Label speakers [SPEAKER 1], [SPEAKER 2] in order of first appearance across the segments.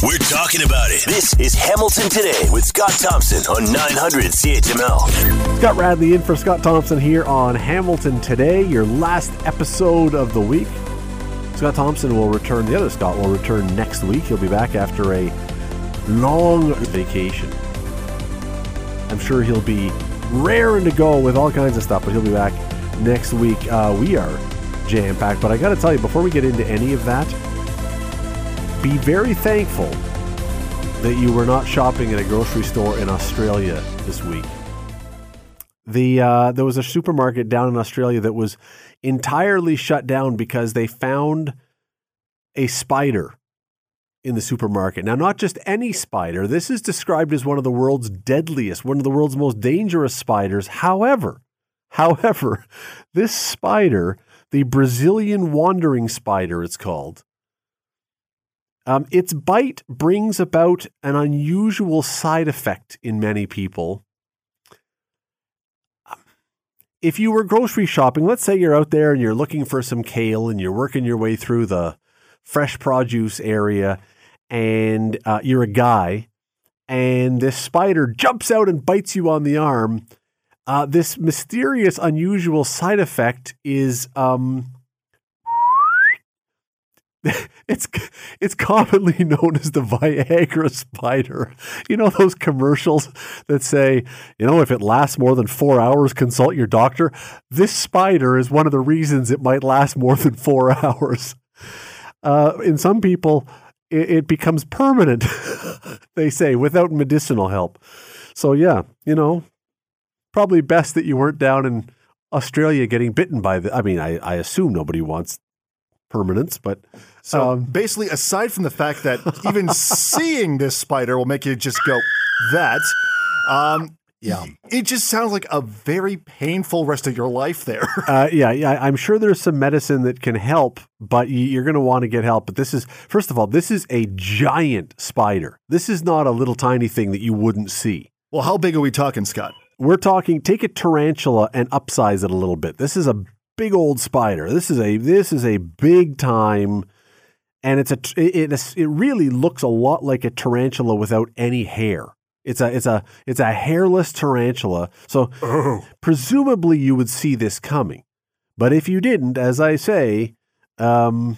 [SPEAKER 1] We're talking about it. This is Hamilton Today with Scott Thompson on 900 CHML.
[SPEAKER 2] Scott Radley in for Scott Thompson here on Hamilton Today, your last episode of the week. Scott Thompson will return, the other Scott will return next week. He'll be back after a long vacation. I'm sure he'll be raring to go with all kinds of stuff, but he'll be back next week. Uh, we are jam packed, but I got to tell you, before we get into any of that, be very thankful that you were not shopping at a grocery store in Australia this week. The uh, there was a supermarket down in Australia that was entirely shut down because they found a spider in the supermarket. Now, not just any spider. This is described as one of the world's deadliest, one of the world's most dangerous spiders. However, however, this spider, the Brazilian wandering spider, it's called. Um, its bite brings about an unusual side effect in many people. If you were grocery shopping, let's say you're out there and you're looking for some kale and you're working your way through the fresh produce area and uh, you're a guy and this spider jumps out and bites you on the arm, uh, this mysterious, unusual side effect is um, it's it's commonly known as the Viagra spider. You know those commercials that say, you know, if it lasts more than four hours, consult your doctor. This spider is one of the reasons it might last more than four hours. Uh, in some people, it, it becomes permanent. they say without medicinal help. So yeah, you know, probably best that you weren't down in Australia getting bitten by the. I mean, I, I assume nobody wants permanence, but
[SPEAKER 3] so um, basically, aside from the fact that even seeing this spider will make you just go that, um, yeah, it just sounds like a very painful rest of your life there.
[SPEAKER 2] uh, yeah, yeah, I'm sure there's some medicine that can help, but you're going to want to get help. But this is, first of all, this is a giant spider. This is not a little tiny thing that you wouldn't see.
[SPEAKER 3] Well, how big are we talking, Scott?
[SPEAKER 2] We're talking. Take a tarantula and upsize it a little bit. This is a big old spider. This is a this is a big time, and it's a it it, it really looks a lot like a tarantula without any hair. It's a it's a it's a hairless tarantula. So oh. presumably you would see this coming, but if you didn't, as I say, um,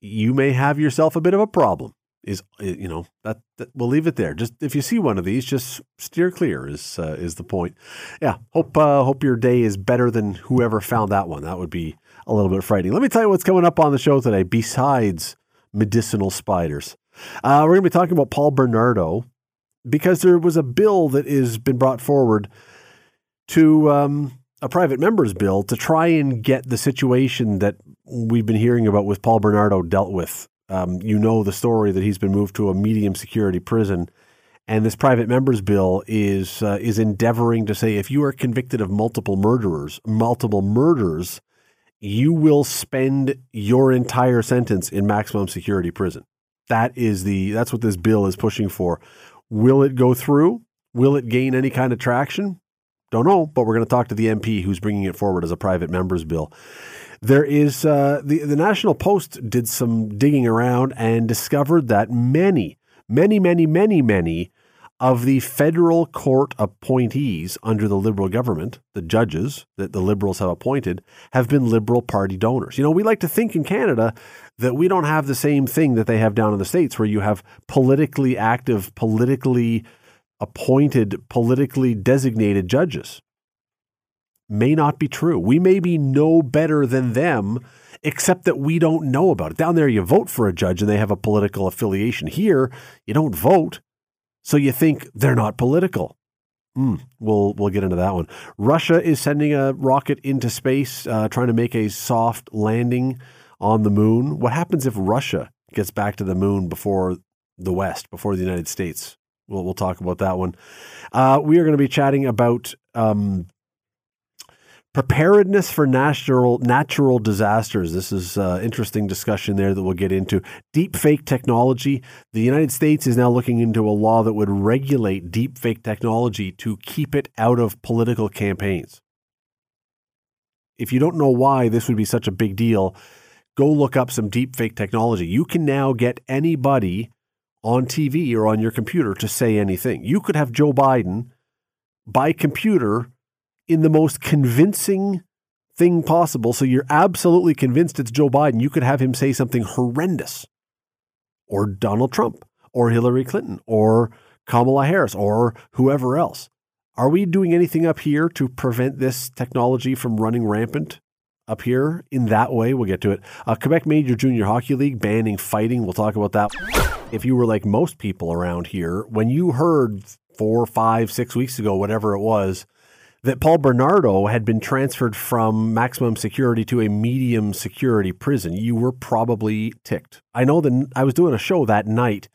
[SPEAKER 2] you may have yourself a bit of a problem is uh, you know that, that, we'll leave it there. Just if you see one of these, just steer clear. Is uh, is the point? Yeah. Hope uh, hope your day is better than whoever found that one. That would be a little bit frightening. Let me tell you what's coming up on the show today. Besides medicinal spiders, uh, we're going to be talking about Paul Bernardo because there was a bill that has been brought forward to um, a private member's bill to try and get the situation that we've been hearing about with Paul Bernardo dealt with um, you know the story that he's been moved to a medium security prison. And this private members bill is uh, is endeavoring to say if you are convicted of multiple murderers, multiple murders, you will spend your entire sentence in maximum security prison. That is the that's what this bill is pushing for. Will it go through? Will it gain any kind of traction? Don't know, but we're going to talk to the MP who's bringing it forward as a private members bill. There is uh, the the National Post did some digging around and discovered that many, many, many, many, many of the federal court appointees under the Liberal government, the judges that the Liberals have appointed, have been Liberal Party donors. You know, we like to think in Canada that we don't have the same thing that they have down in the States, where you have politically active, politically appointed, politically designated judges may not be true. We may be no better than them, except that we don't know about it. Down there, you vote for a judge and they have a political affiliation. Here, you don't vote, so you think they're not political. Mm, we'll we'll get into that one. Russia is sending a rocket into space, uh, trying to make a soft landing on the moon. What happens if Russia gets back to the moon before the West, before the United States? We'll we'll talk about that one. Uh, we are going to be chatting about um, Preparedness for natural natural disasters. This is uh, interesting discussion there that we'll get into. Deep fake technology. The United States is now looking into a law that would regulate deep fake technology to keep it out of political campaigns. If you don't know why this would be such a big deal, go look up some deep fake technology. You can now get anybody on TV or on your computer to say anything. You could have Joe Biden by computer in the most convincing thing possible. So you're absolutely convinced it's Joe Biden. You could have him say something horrendous, or Donald Trump, or Hillary Clinton, or Kamala Harris, or whoever else. Are we doing anything up here to prevent this technology from running rampant up here in that way? We'll get to it. Uh, Quebec Major Junior Hockey League banning fighting. We'll talk about that. If you were like most people around here, when you heard four, five, six weeks ago, whatever it was, that Paul Bernardo had been transferred from maximum security to a medium security prison, you were probably ticked. I know that I was doing a show that night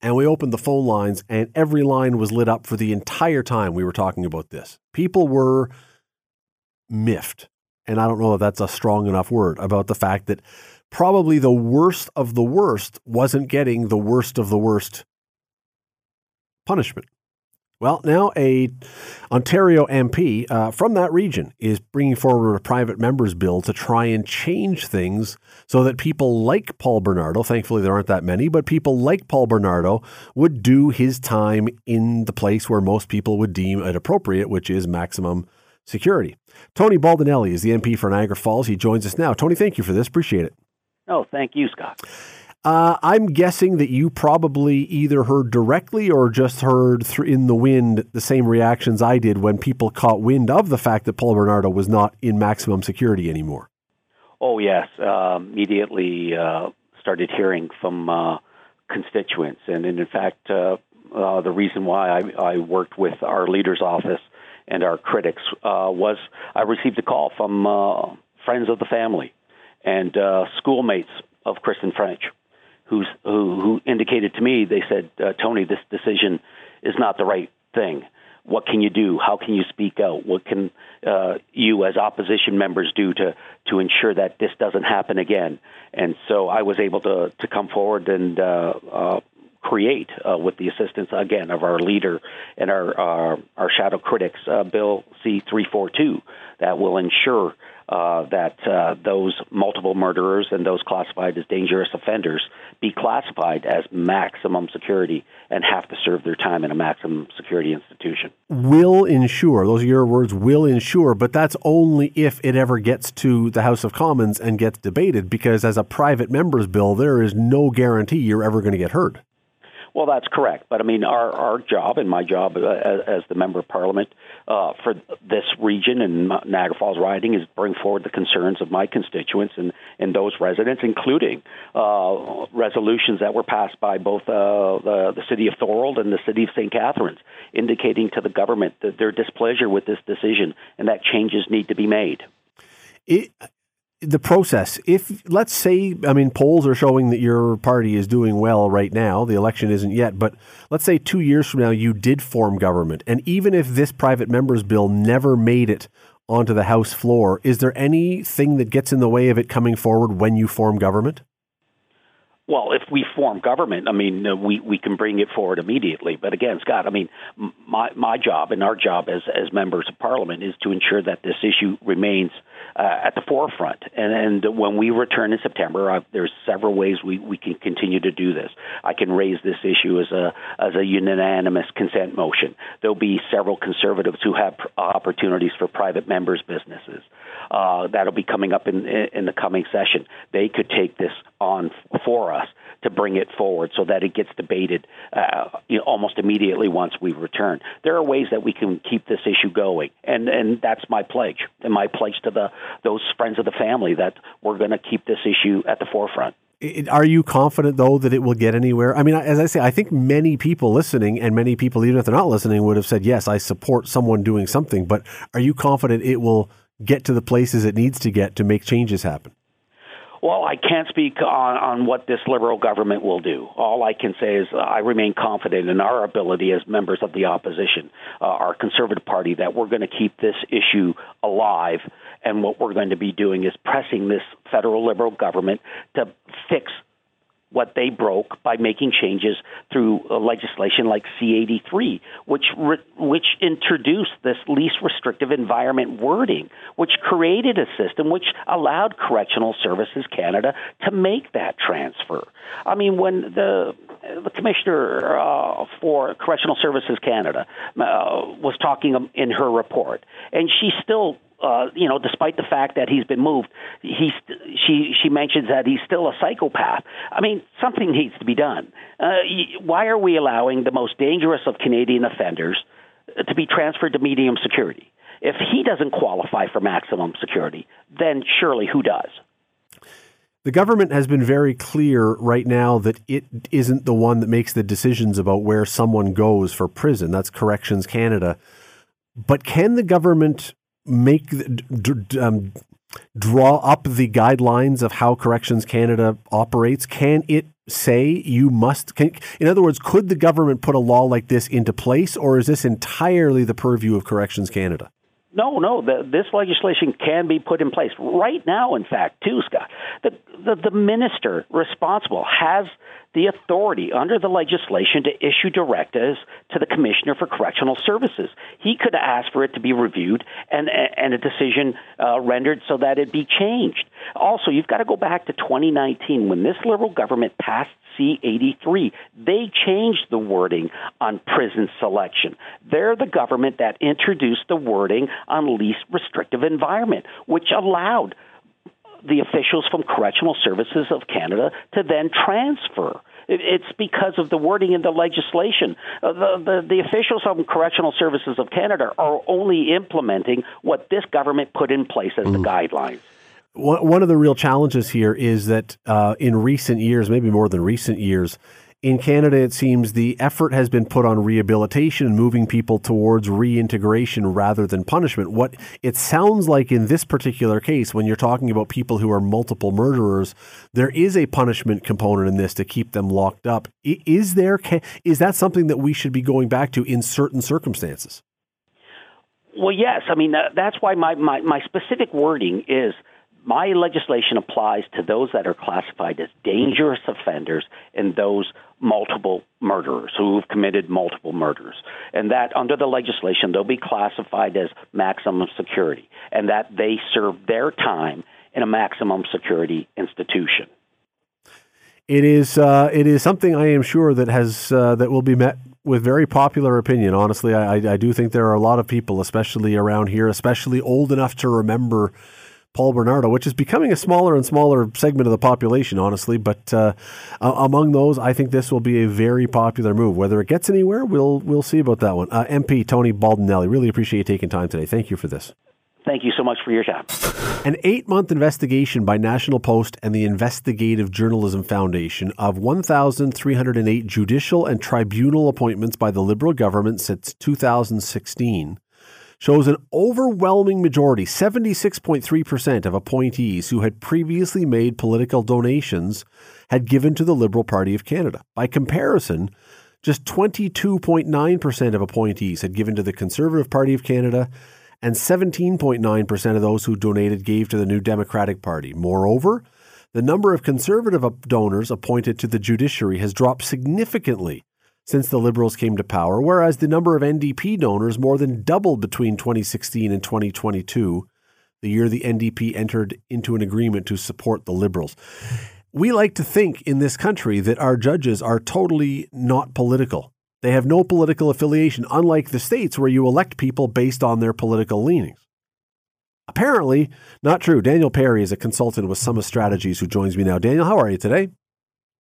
[SPEAKER 2] and we opened the phone lines and every line was lit up for the entire time we were talking about this. People were miffed. And I don't know if that's a strong enough word about the fact that probably the worst of the worst wasn't getting the worst of the worst punishment. Well, now a Ontario MP uh, from that region is bringing forward a private members bill to try and change things so that people like Paul Bernardo, thankfully there aren't that many, but people like Paul Bernardo would do his time in the place where most people would deem it appropriate, which is maximum security. Tony Baldinelli is the MP for Niagara Falls. He joins us now. Tony, thank you for this. Appreciate it.
[SPEAKER 4] Oh, thank you, Scott.
[SPEAKER 2] Uh, I'm guessing that you probably either heard directly or just heard in the wind the same reactions I did when people caught wind of the fact that Paul Bernardo was not in maximum security anymore.
[SPEAKER 4] Oh yes, uh, immediately uh, started hearing from uh, constituents, and, and, in fact, uh, uh, the reason why I, I, worked with our leader's office and our critics was I received a call from friends of the family and schoolmates of Kristen French who's, who, who indicated to me, they said, uh, Tony, this decision is not the right thing. What can you do? How can you speak out? What can uh, you, as opposition members, do to to ensure that this doesn't happen again? And so I was able to to come forward and uh, uh, create, uh, with the assistance again of our leader and our our, our shadow critics, uh, Bill C three four two, that will ensure uh, that uh, those multiple murderers and those classified as dangerous offenders be classified as maximum security and have to serve their time in a maximum security institution.
[SPEAKER 2] Will ensure, those are your words, will ensure, but that's only if it ever gets to the House of Commons and gets debated, because as a private member's bill, there is no guarantee you're ever going to get heard.
[SPEAKER 4] Well, that's correct. But I mean, our, our job and my job uh, as, the member of parliament uh, for this region and Niagara Falls riding is bring forward the concerns of my constituents and, and those residents, including uh, resolutions that were passed by both uh, the, the city of Thorold and the city of St. Catharines, indicating to the government that their displeasure with this decision and that changes need to be made.
[SPEAKER 2] It, the process. If let's say, I mean, polls are showing that your party is doing well right now. The election isn't yet, but let's say two years from now you did form government, and even if this private members bill never made it onto the House floor, is there anything that gets in the way of it coming forward when you form government?
[SPEAKER 4] Well, if we form government, I mean, uh, we we can bring it forward immediately. But again, Scott, I mean, my my job and our job as as members of Parliament is to ensure that this issue remains uh, at the forefront. And, and when we return in September, uh, there's several ways we, we can continue to do this. I can raise this issue as a as a unanimous consent motion. There'll be several conservatives who have opportunities for private members' businesses. Uh, that'll be coming up in in the coming session. They could take this on for us to bring it forward so that it gets debated uh, you know, almost immediately once we return. There are ways that we can keep this issue going, and and that's my pledge and my pledge to the those friends of the family that we're going to keep this issue at the forefront.
[SPEAKER 2] Are you confident though that it will get anywhere? I mean, as I say, I think many people listening and many people, even if they're not listening, would have said, yes, I support someone doing something. But are you confident it will get to the places it needs to get to make changes happen?
[SPEAKER 4] Well, I can't speak on, on what this Liberal government will do. All I can say is uh, I remain confident in our ability as members of the opposition, uh, our Conservative Party, that we're going to keep this issue alive. And what we're going to be doing is pressing this federal Liberal government to fix what they broke by making changes through legislation like C83, which re- which introduced this least restrictive environment wording, which created a system which allowed Correctional Services Canada to make that transfer. I mean, when the the commissioner uh, for Correctional Services Canada uh, was talking in her report, and she still uh, you know, despite the fact that he's been moved, he's she she mentions that he's still a psychopath. I mean, something needs to be done. Uh, why are we allowing the most dangerous of Canadian offenders to be transferred to medium security? If he doesn't qualify for maximum security, then surely who does?
[SPEAKER 2] The government has been very clear right now that it isn't the one that makes the decisions about where someone goes for prison. That's Corrections Canada. But can the government make um, draw up the guidelines of how Corrections Canada operates? Can it say you must? Can, in other words, could the government put a law like this into place, or is this entirely the purview of Corrections Canada?
[SPEAKER 4] No, no. The, this legislation can be put in place right now. In fact, too, Scott, the, the the minister responsible has the authority under the legislation to issue directives to the Commissioner for Correctional Services. He could ask for it to be reviewed and, and a decision uh, rendered so that it be changed. Also, you've got to go back to 2019 when this Liberal government passed C83. They changed the wording on prison selection. They're the government that introduced the wording on least restrictive environment, which allowed the officials from Correctional Services of Canada to then transfer. It's because of the wording in the legislation. Uh, the, the, the officials from Correctional Services of Canada are only implementing what this government put in place as mm. the guidelines.
[SPEAKER 2] One of the real challenges here is that uh, in recent years, maybe more than recent years, in Canada, it seems the effort has been put on rehabilitation and moving people towards reintegration rather than punishment. What it sounds like in this particular case, when you're talking about people who are multiple murderers, there is a punishment component in this to keep them locked up. Is there? Is that something that we should be going back to in certain circumstances?
[SPEAKER 4] Well, yes. I mean, that's why my, my, my specific wording is my legislation applies to those that are classified as dangerous offenders and those multiple murderers who have committed multiple murders. And that under the legislation, they'll be classified as maximum security and that they serve their time in a maximum security institution.
[SPEAKER 2] It is uh, it is something I am sure that has uh, that will be met with very popular opinion. Honestly, I, I do think there are a lot of people, especially around here, especially old enough to remember Paul Bernardo, which is becoming a smaller and smaller segment of the population, honestly. But uh, among those, I think this will be a very popular move. Whether it gets anywhere, we'll we'll see about that one. Uh, MP Tony Baldinelli, really appreciate you taking time today. Thank you for this.
[SPEAKER 4] Thank you so much for your time.
[SPEAKER 2] An eight month investigation by National Post and the Investigative Journalism Foundation of 1,308 judicial and tribunal appointments by the Liberal government since 2016 shows an overwhelming majority, 76.3% of appointees who had previously made political donations had given to the Liberal Party of Canada. By comparison, just 22.9% of appointees had given to the Conservative Party of Canada, and 17.9% of those who donated gave to the New Democratic Party. Moreover, the number of Conservative donors appointed to the judiciary has dropped significantly since the Liberals came to power, whereas the number of NDP donors more than doubled between 2016 and 2022, the year the NDP entered into an agreement to support the Liberals. We like to think in this country that our judges are totally not political. They have no political affiliation, unlike the states where you elect people based on their political leanings. Apparently, not true. Daniel Perry is a consultant with Summa Strategies who joins me now. Daniel, how are you today?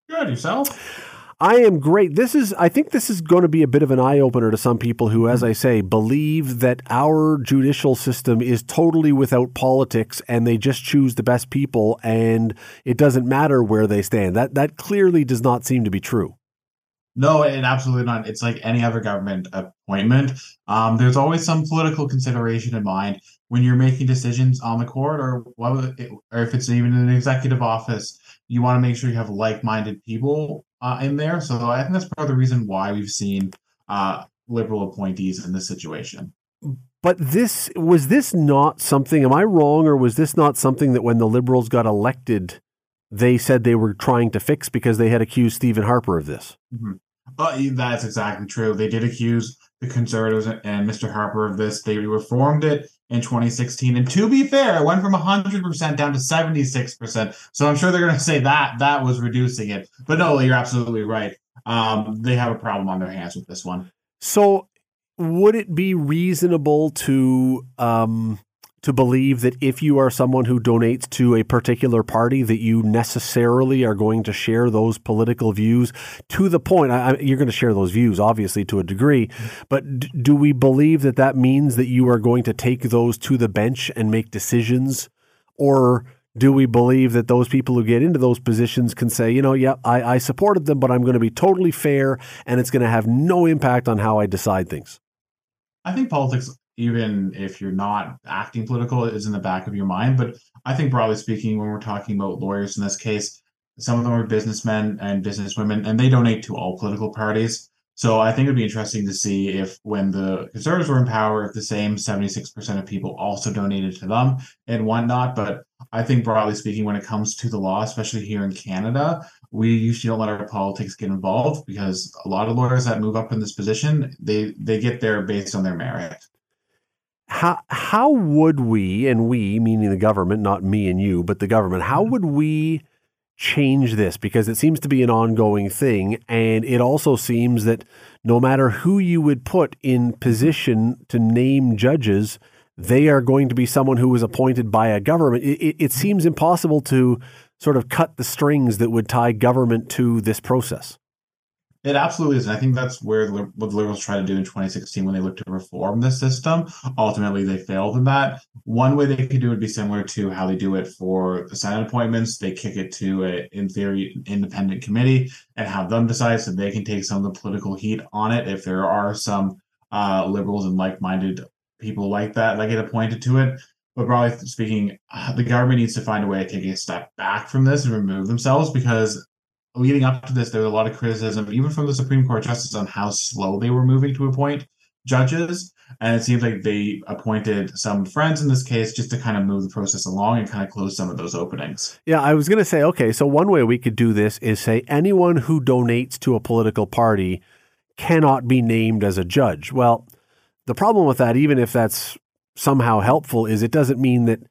[SPEAKER 5] Good, yourself?
[SPEAKER 2] I am great. This is, I think, this is going to be a bit of an eye opener to some people who, as I say, believe that our judicial system is totally without politics and they just choose the best people and it doesn't matter where they stand. That that clearly does not seem to be true.
[SPEAKER 5] No, it absolutely not. It's like any other government appointment. Um, there's always some political consideration in mind when you're making decisions on the court, or what, or if it's even an executive office. You want to make sure you have like-minded people uh, in there. So I think that's part of the reason why we've seen uh, liberal appointees in this situation.
[SPEAKER 2] But this was this not something? Am I wrong, or was this not something that when the liberals got elected they said they were trying to fix because they had accused Stephen Harper of this.
[SPEAKER 5] Mm-hmm. Uh, that's exactly true. They did accuse the Conservatives and Mr. Harper of this. They reformed it in 2016. And to be fair, it went from 100% down to 76%. So I'm sure they're going to say that that was reducing it. But no, you're absolutely right. Um, they have a problem on their hands with this one.
[SPEAKER 2] So would it be reasonable to um, to believe that if you are someone who donates to a particular party, that you necessarily are going to share those political views to the point. I, you're going to share those views, obviously, to a degree, but d- do we believe that that means that you are going to take those to the bench and make decisions, or do we believe that those people who get into those positions can say, you know, yeah, I, I supported them, but I'm going to be totally fair, and it's going to have no impact on how I decide things?
[SPEAKER 5] I think politics even if you're not acting political, is in the back of your mind. But I think broadly speaking, when we're talking about lawyers in this case, some of them are businessmen and businesswomen, and they donate to all political parties. So I think it'd be interesting to see if, when the conservatives were in power, if the same 76% of people also donated to them and whatnot. But I think, broadly speaking, when it comes to the law, especially here in Canada, we usually don't let our politics get involved because a lot of lawyers that move up in this position, they they get there based on their merit
[SPEAKER 2] how how would we and we meaning the government not me and you but the government how mm-hmm. would we change this? Because it seems to be an ongoing thing and it also seems that no matter who you would put in position to name judges they are going to be someone who was appointed by a government. It, it, it seems impossible to sort of cut the strings that would tie government to this process
[SPEAKER 5] it absolutely is. And I think that's where the, what the Liberals tried to do in 2016 when they looked to reform the system. Ultimately, they failed in that. One way they could do it would be similar to how they do it for the Senate appointments. They kick it to, a, in theory, independent committee and have them decide so they can take some of the political heat on it if there are some uh, Liberals and like minded people like that that get appointed to it. But broadly speaking, uh, the government needs to find a way of taking a step back from this and remove themselves because leading up to this, there was a lot of criticism, even from the Supreme Court justice, on how slow they were moving to appoint judges. And it seems like they appointed some friends in this case just to kind of move the process along and kind of close some of those openings.
[SPEAKER 2] Yeah, I was going to say, okay, so one way we could do this is say anyone who donates to a political party cannot be named as a judge. Well, the problem with that, even if that's somehow helpful, is it doesn't mean that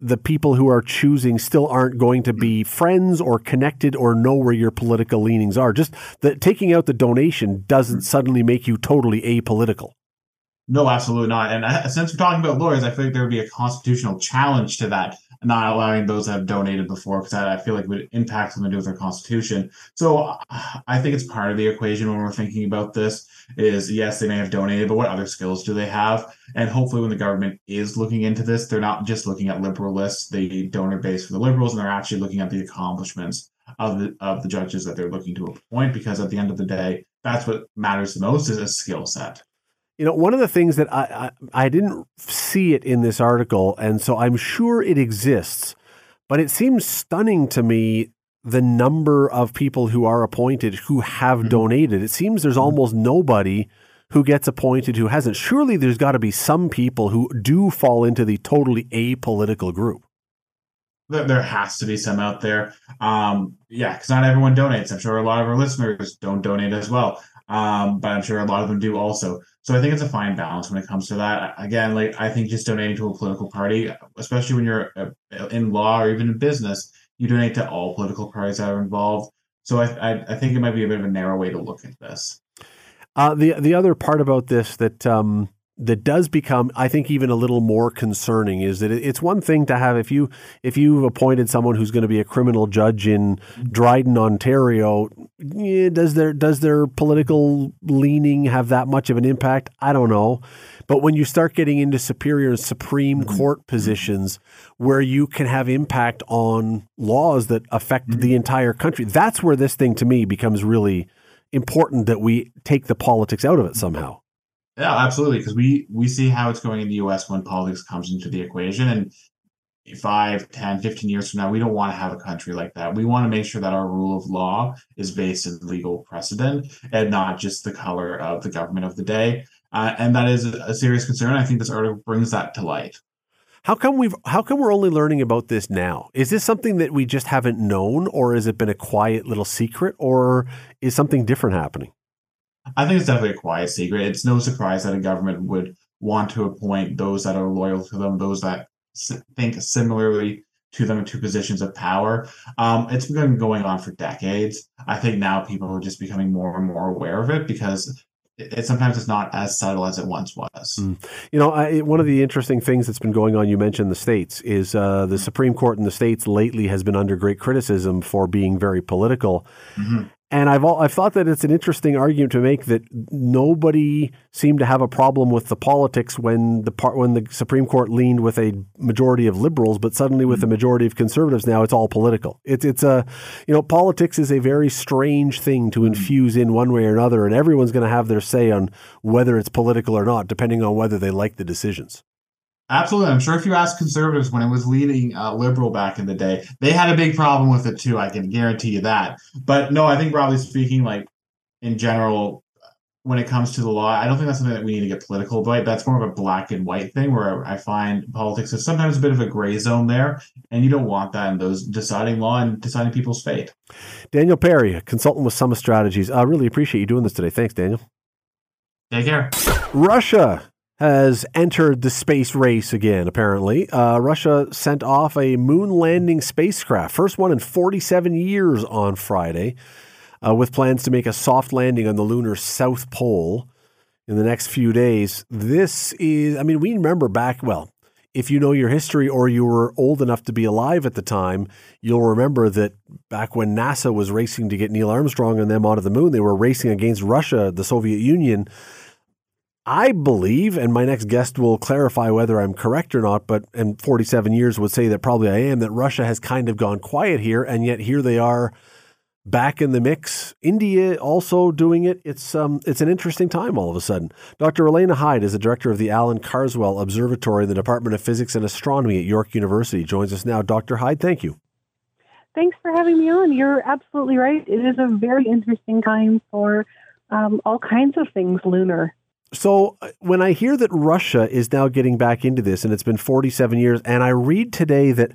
[SPEAKER 2] the people who are choosing still aren't going to be friends or connected or know where your political leanings are. Just that taking out the donation doesn't suddenly make you totally apolitical.
[SPEAKER 5] No, absolutely not. And I, since we're talking about lawyers, I feel like there would be a constitutional challenge to that not allowing those that have donated before because I, feel like it would impact something to do with our constitution. So I think it's part of the equation when we're thinking about this is yes, they may have donated, but what other skills do they have? And hopefully when the government is looking into this, they're not just looking at liberal lists, the donor base for the liberals, and they're actually looking at the accomplishments of the of the judges that they're looking to appoint because at the end of the day, that's what matters the most is a skill set.
[SPEAKER 2] You know, one of the things that I, I, I didn't see it in this article, and so I'm sure it exists, but it seems stunning to me the number of people who are appointed who have mm-hmm. donated. It seems there's mm-hmm. almost nobody who gets appointed who hasn't. Surely there's got to be some people who do fall into the totally apolitical group.
[SPEAKER 5] There has to be some out there. Um, yeah, because not everyone donates. I'm sure a lot of our listeners don't donate as well um, but I'm sure a lot of them do also. So I think it's a fine balance when it comes to that. Again, like I think just donating to a political party, especially when you're uh, in law or even in business, you donate to all political parties that are involved. So I, I, I think it might be a bit of a narrow way to look at this.
[SPEAKER 2] Uh, the the other part about this that um, that does become, I think, even a little more concerning is that it's one thing to have if you if you've appointed someone who's going to be a criminal judge in Dryden, Ontario, yeah, does their does their political leaning have that much of an impact? I don't know. But when you start getting into superior and supreme mm-hmm. court positions where you can have impact on laws that affect mm-hmm. the entire country, that's where this thing to me becomes really important that we take the politics out of it somehow.
[SPEAKER 5] Yeah, absolutely. Because we we see how it's going in the U.S. when politics comes into the equation, and five, 10, 15 years from now, we don't want to have a country like that. We want to make sure that our rule of law is based in legal precedent and not just the color of the government of the day. Uh, and that is a serious concern. I think this article brings that to light.
[SPEAKER 2] How come we've how come we're only learning about this now? Is this something that we just haven't known or has it been a quiet little secret or is something different happening?
[SPEAKER 5] I think it's definitely a quiet secret. It's no surprise that a government would want to appoint those that are loyal to them, those that think similarly to them to positions of power. Um, it's been going on for decades. I think now people are just becoming more and more aware of it because it, sometimes it's not as subtle as it once was. Mm.
[SPEAKER 2] You know, I, one of the interesting things that's been going on, you mentioned the states, is uh, the Supreme Court in the states lately has been under great criticism for being very political. Mm-hmm. And I've all, I've thought that it's an interesting argument to make that nobody seemed to have a problem with the politics when the part when the Supreme Court leaned with a majority of liberals, but suddenly with a mm-hmm. majority of conservatives now it's all political. It's it's a you know politics is a very strange thing to mm-hmm. infuse in one way or another, and everyone's going to have their say on whether it's political or not, depending on whether they like the decisions.
[SPEAKER 5] Absolutely. I'm sure if you ask conservatives when it was leading uh, liberal back in the day, they had a big problem with it too. I can guarantee you that. But no, I think broadly speaking, like in general, when it comes to the law, I don't think that's something that we need to get political about. That's more of a black and white thing where I find politics is sometimes a bit of a gray zone there. And you don't want that in those deciding law and deciding people's fate.
[SPEAKER 2] Daniel Perry, consultant with Summa Strategies. I really appreciate you doing this today. Thanks, Daniel.
[SPEAKER 5] Take care.
[SPEAKER 2] Russia has entered the space race again, apparently. Uh, Russia sent off a moon landing spacecraft, first one in 47 years on Friday, uh, with plans to make a soft landing on the lunar south pole in the next few days. This is, I mean, we remember back, well, if you know your history or you were old enough to be alive at the time, you'll remember that back when NASA was racing to get Neil Armstrong and them onto the moon, they were racing against Russia, the Soviet Union I believe, and my next guest will clarify whether I'm correct or not, but in 47 years would say that probably I am, that Russia has kind of gone quiet here, and yet here they are back in the mix. India also doing it. It's um it's an interesting time all of a sudden. Dr. Elaina Hyde is the director of the Allan Carswell Observatory in the Department of Physics and Astronomy at York University. Joins us now. Dr. Hyde, thank you.
[SPEAKER 6] Thanks for having me on. You're absolutely right. It is a very interesting time for um, all kinds of things lunar.
[SPEAKER 2] So uh, when I hear that Russia is now getting back into this, and it's been 47 years, and I read today that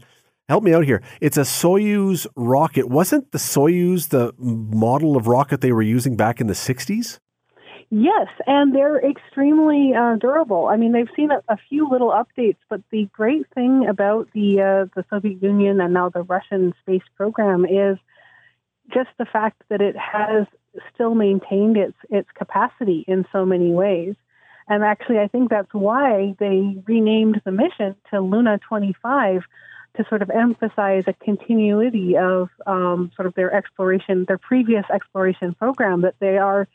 [SPEAKER 2] help me out here. It's a Soyuz rocket. Wasn't the Soyuz the model of rocket they were using back in the 60s?
[SPEAKER 6] Yes, and they're extremely uh, durable. I mean, they've seen a, a, few little updates, but the great thing about the uh, the Soviet Union and now the Russian space program is just the fact that it has still maintained its its capacity in so many ways. And actually, I think that's why they renamed the mission to Luna 25 to sort of emphasize a continuity of um, sort of their exploration, their previous exploration program that they are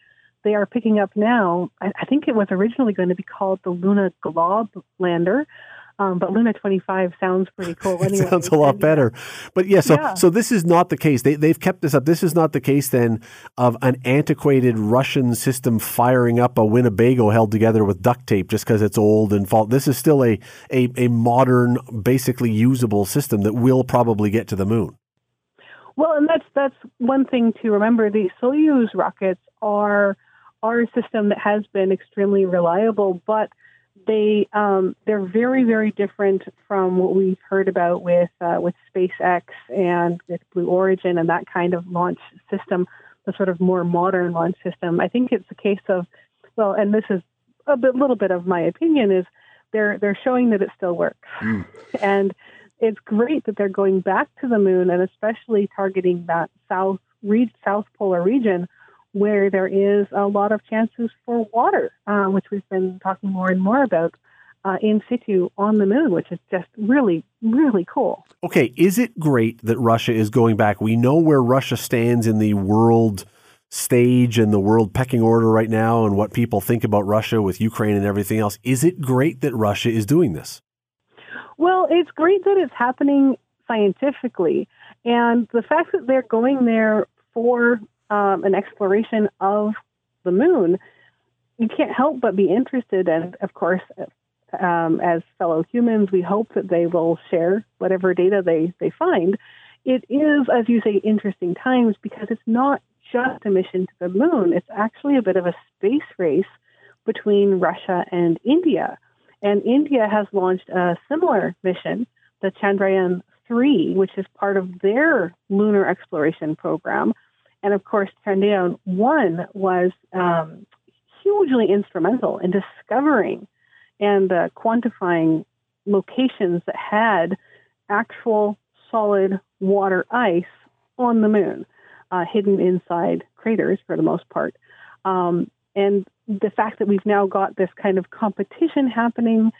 [SPEAKER 6] they are picking up now. I, I think it was originally going to be called the Luna Glob Lander, um, but Luna 25 sounds pretty cool anyway.
[SPEAKER 2] sounds a lot better. But yeah, so yeah. so this is not the case. They they've kept this up. This is not the case then of an antiquated Russian system firing up a Winnebago held together with duct tape just because it's old and fault. This is still a, a a modern, basically usable system that will probably get to the moon.
[SPEAKER 6] Well, and that's that's one thing to remember. The Soyuz rockets are are a system that has been extremely reliable, but they um, they're very very different from what we've heard about with uh, with SpaceX and with Blue Origin and that kind of launch system, the sort of more modern launch system. I think it's a case of well, and this is a bit, little bit of my opinion is they're they're showing that it still works, mm. and it's great that they're going back to the moon and especially targeting that south re- south polar region where there is a lot of chances for water, uh, which we've been talking more and more about uh, in situ on the moon, which is just really, really cool.
[SPEAKER 2] Okay, is it great that Russia is going back? We know where Russia stands in the world stage and the world pecking order right now and what people think about Russia with Ukraine and everything else. Is it great that Russia is doing this?
[SPEAKER 6] Well, it's great that it's happening scientifically. And the fact that they're going there for um, an exploration of the moon, you can't help but be interested. And of course, um, as fellow humans, we hope that they will share whatever data they, they find. It is, as you say, interesting times because it's not just a mission to the moon, it's actually a bit of a space race between Russia and India. And India has launched a similar mission, the Chandrayaan 3, which is part of their lunar exploration program. And of course, Chandrayaan 1 was um, hugely instrumental in discovering and uh, quantifying locations that had actual solid water ice on the moon, uh, hidden inside craters for the most part. Um, and the fact that we've now got this kind of competition happening,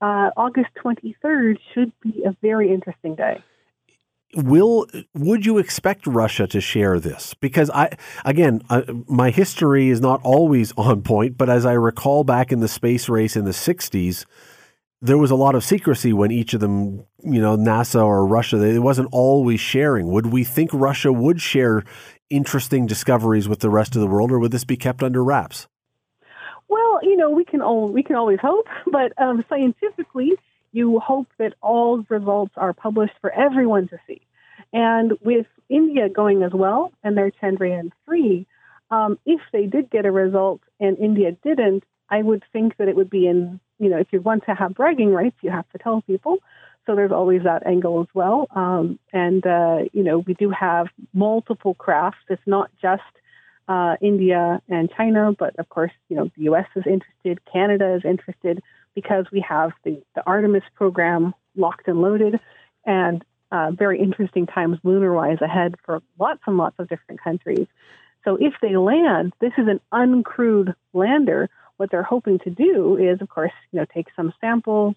[SPEAKER 6] uh, August 23rd should be a very interesting day
[SPEAKER 2] will would you expect Russia to share this? Because I again, uh, my history is not always on point, but as I recall back in the space race in the 60s, there was a lot of secrecy when each of them, you know, NASA or Russia, it wasn't always sharing. Would we think Russia would share interesting discoveries with the rest of the world, or would this be kept under wraps?
[SPEAKER 6] Well, you know, we can all we can always hope, but um, scientifically, you hope that all results are published for everyone to see. And with India going as well and their Chandrayaan 3, um, if they did get a result and India didn't, I would think that it would be in, you know, if you want to have bragging rights, you have to tell people. So there's always that angle as well. Um, and, uh, you know, we do have multiple crafts. It's not just uh, India and China, but of course, you know, the U.S. is interested, Canada is interested because we have the, the Artemis program locked and loaded. And uh, very interesting times lunar wise ahead for lots and lots of different countries. So if they land, this is an uncrewed lander. What they're hoping to do is, of course, you know, take some samples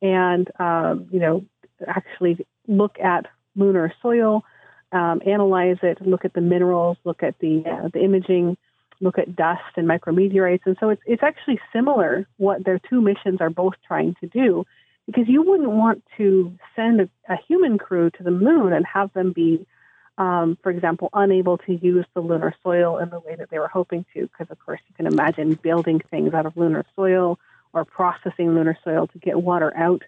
[SPEAKER 6] and um, you know actually look at lunar soil, um, analyze it, look at the minerals, look at the uh, the imaging, look at dust and micrometeorites, and so it's it's actually similar. What their two missions are both trying to do because you wouldn't want to send a, a human crew to the moon and have them be, um, for example, unable to use the lunar soil in the way that they were hoping to, because of course you can imagine building things out of lunar soil or processing lunar soil to get water out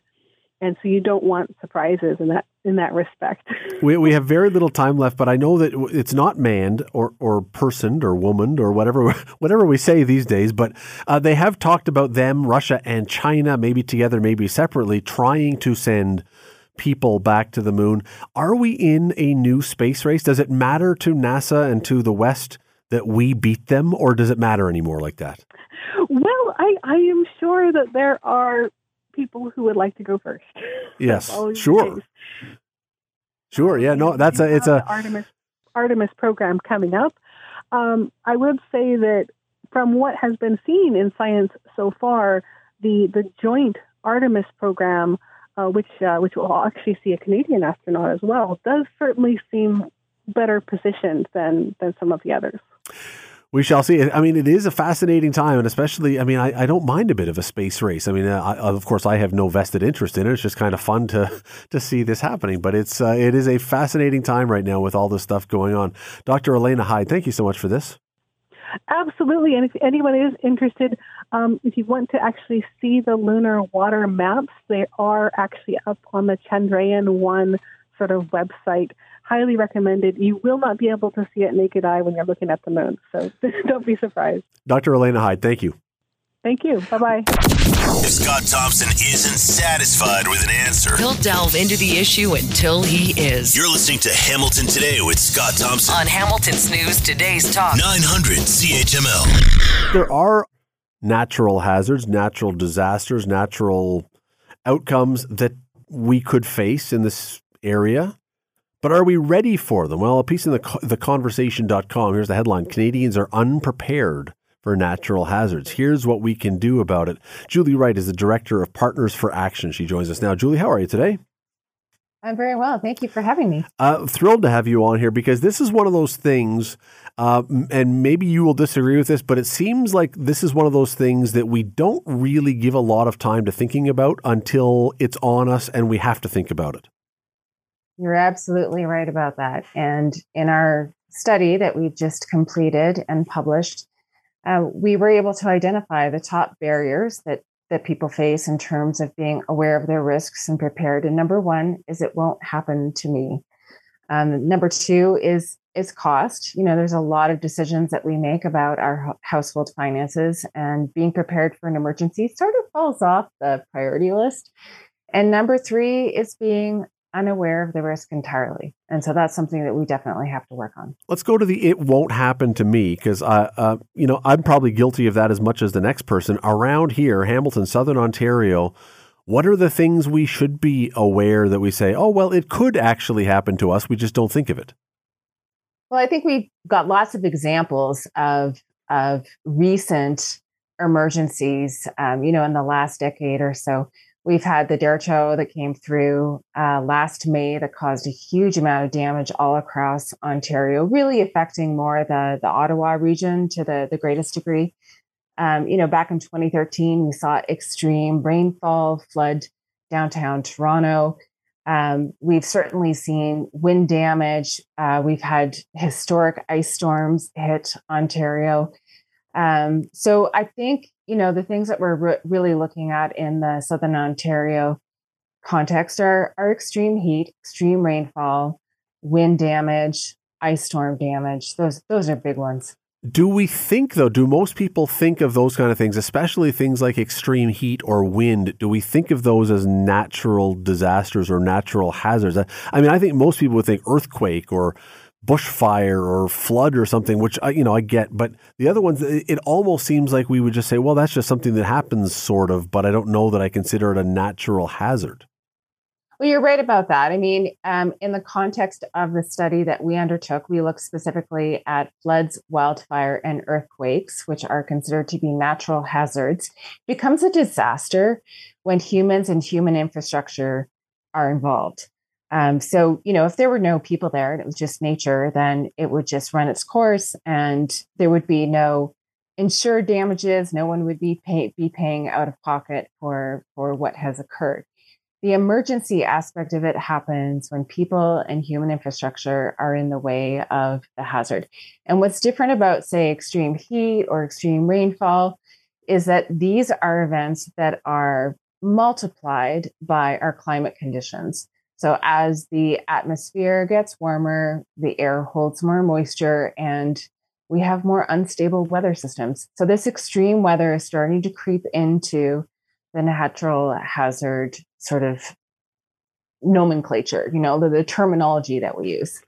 [SPEAKER 6] and so you don't want surprises in that in that respect.
[SPEAKER 2] we we have very little time left, but I know that it's not manned or or personed or womaned or whatever whatever we say these days. But uh, they have talked about them, Russia and China, maybe together, maybe separately, trying to send people back to the moon. Are we in a new space race? Does it matter to NASA and to the West that we beat them, or does it matter anymore like that?
[SPEAKER 6] Well, I, I am sure that there are people who would like to go first.
[SPEAKER 2] Yes, sure. Sure. Yeah. No, that's a. It's a
[SPEAKER 6] Artemis Artemis program coming up. Um, I would say that from what has been seen in science so far, the the joint Artemis program, uh, which uh, which will actually see a Canadian astronaut as well, does certainly seem better positioned than than some of the others.
[SPEAKER 2] We shall see. I mean, it is a fascinating time, and especially, I mean, I, I don't mind a bit of a space race. I mean, uh, I, of course, I have no vested interest in it. It's just kind of fun to to see this happening. But it's uh, it is a fascinating time right now with all this stuff going on. Dr. Elaina Hyde, thank you so much for this.
[SPEAKER 6] Absolutely, and if anyone is interested, um, if you want to actually see the lunar water maps, they are actually up on the Chandrayaan One sort of website highly recommended. You will not be able to see it naked eye when you're looking at the moon, so don't be surprised.
[SPEAKER 2] Dr. Elaina Hyde, thank you.
[SPEAKER 6] Thank you. Bye bye.
[SPEAKER 1] If Scott Thompson isn't satisfied with an answer,
[SPEAKER 7] he'll delve into the issue until he is.
[SPEAKER 1] You're listening to Hamilton Today with Scott Thompson
[SPEAKER 7] on Hamilton's News Today's Talk
[SPEAKER 1] 900 CHML.
[SPEAKER 2] There are natural hazards, natural disasters, natural outcomes that we could face in this area. But are we ready for them? Well, a piece in the, theconversation.com, here's the headline Canadians are unprepared for natural hazards. Here's what we can do about it. Julie Wright is the director of Partners for Action. She joins us now. Julie, how are you today?
[SPEAKER 8] I'm very well. Thank you for having me.
[SPEAKER 2] Uh, thrilled to have you on here because this is one of those things, uh, and maybe you will disagree with this, but it seems like this is one of those things that we don't really give a lot of time to thinking about until it's on us and we have to think about it.
[SPEAKER 8] You're absolutely right about that. And in our study that we just completed and published, uh, we were able to identify the top barriers that that people face in terms of being aware of their risks and prepared. And number one is it won't happen to me. Um, number two is is cost. You know, there's a lot of decisions that we make about our household finances, and being prepared for an emergency sort of falls off the priority list. And number three is being unaware of the risk entirely. And so that's something that we definitely have to work on.
[SPEAKER 2] Let's go to the it won't happen to me because I, uh, you know, I'm probably guilty of that as much as the next person. Around here, Hamilton, Southern Ontario, what are the things we should be aware that we say, oh, well, it could actually happen to us. We just don't think of it?
[SPEAKER 8] Well, I think we've got lots of examples of, of recent emergencies, um, you know, in the last decade or so. We've had the derecho that came through uh, last May that caused a huge amount of damage all across Ontario, really affecting more the, the Ottawa region to the, the greatest degree. Um, you know, back in 2013, we saw extreme rainfall, flood downtown Toronto. Um, we've certainly seen wind damage. Uh, we've had historic ice storms hit Ontario. Um, so I think, you know, the things that we're re- really looking at in the Southern Ontario context are, are extreme heat, extreme rainfall, wind damage, ice storm damage. Those, those are big ones.
[SPEAKER 2] Do we think, though, do most people think of those kind of things, especially things like extreme heat or wind? Do we think of those as natural disasters or natural hazards? I mean, I think most people would think earthquake or bushfire or flood or something, which I, you know I get. But the other ones, it almost seems like we would just say, well, that's just something that happens, sort of. But I don't know that I consider it a natural hazard.
[SPEAKER 8] Well, you're right about that. I mean, um, in the context of the study that we undertook, we looked specifically at floods, wildfire, and earthquakes, which are considered to be natural hazards. It becomes a disaster when humans and human infrastructure are involved. Um, so, you know, if there were no people there and it was just nature, then it would just run its course and there would be no insured damages. No one would be pay, be paying out of pocket for for what has occurred the emergency aspect of it happens when people and human infrastructure are in the way of the hazard. And what's different about, say, extreme heat or extreme rainfall is that these are events that are multiplied by our climate conditions. So, as the atmosphere gets warmer, the air holds more moisture, and we have more unstable weather systems. So, this extreme weather is starting to creep into the natural hazard sort of nomenclature, you know, the, the terminology that we use.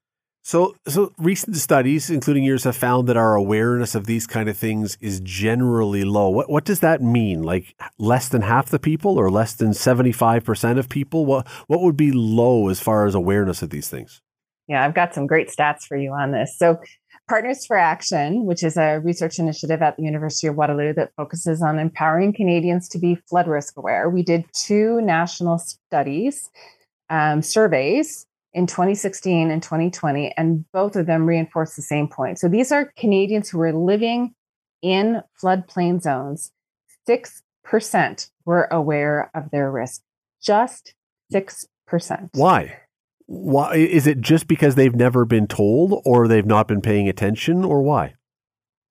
[SPEAKER 2] So, so recent studies, including yours, have found that our awareness of these kind of things is generally low. What what does that mean? Like less than half the people, or less than seventy five percent of people? What what would be low as far as awareness of these things?
[SPEAKER 8] Yeah, I've got some great stats for you on this. So, Partners for Action, which is a research initiative at the University of Waterloo that focuses on empowering Canadians to be flood risk aware. We did two national studies, um, surveys in 2016 and 2020, and both of them reinforce the same point. So these are Canadians who were living in floodplain zones. 6% were aware of their risk. Just 6%.
[SPEAKER 2] Why? why is it just because they've never been told or they've not been paying attention or why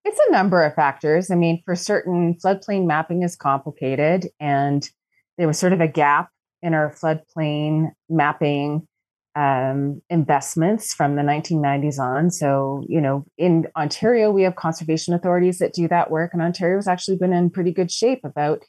[SPEAKER 8] it's a number of factors i mean for certain floodplain mapping is complicated and there was sort of a gap in our floodplain mapping um, investments from the 1990s on. So you know in ontario we have conservation authorities that do that work and ontario has actually been in pretty good shape about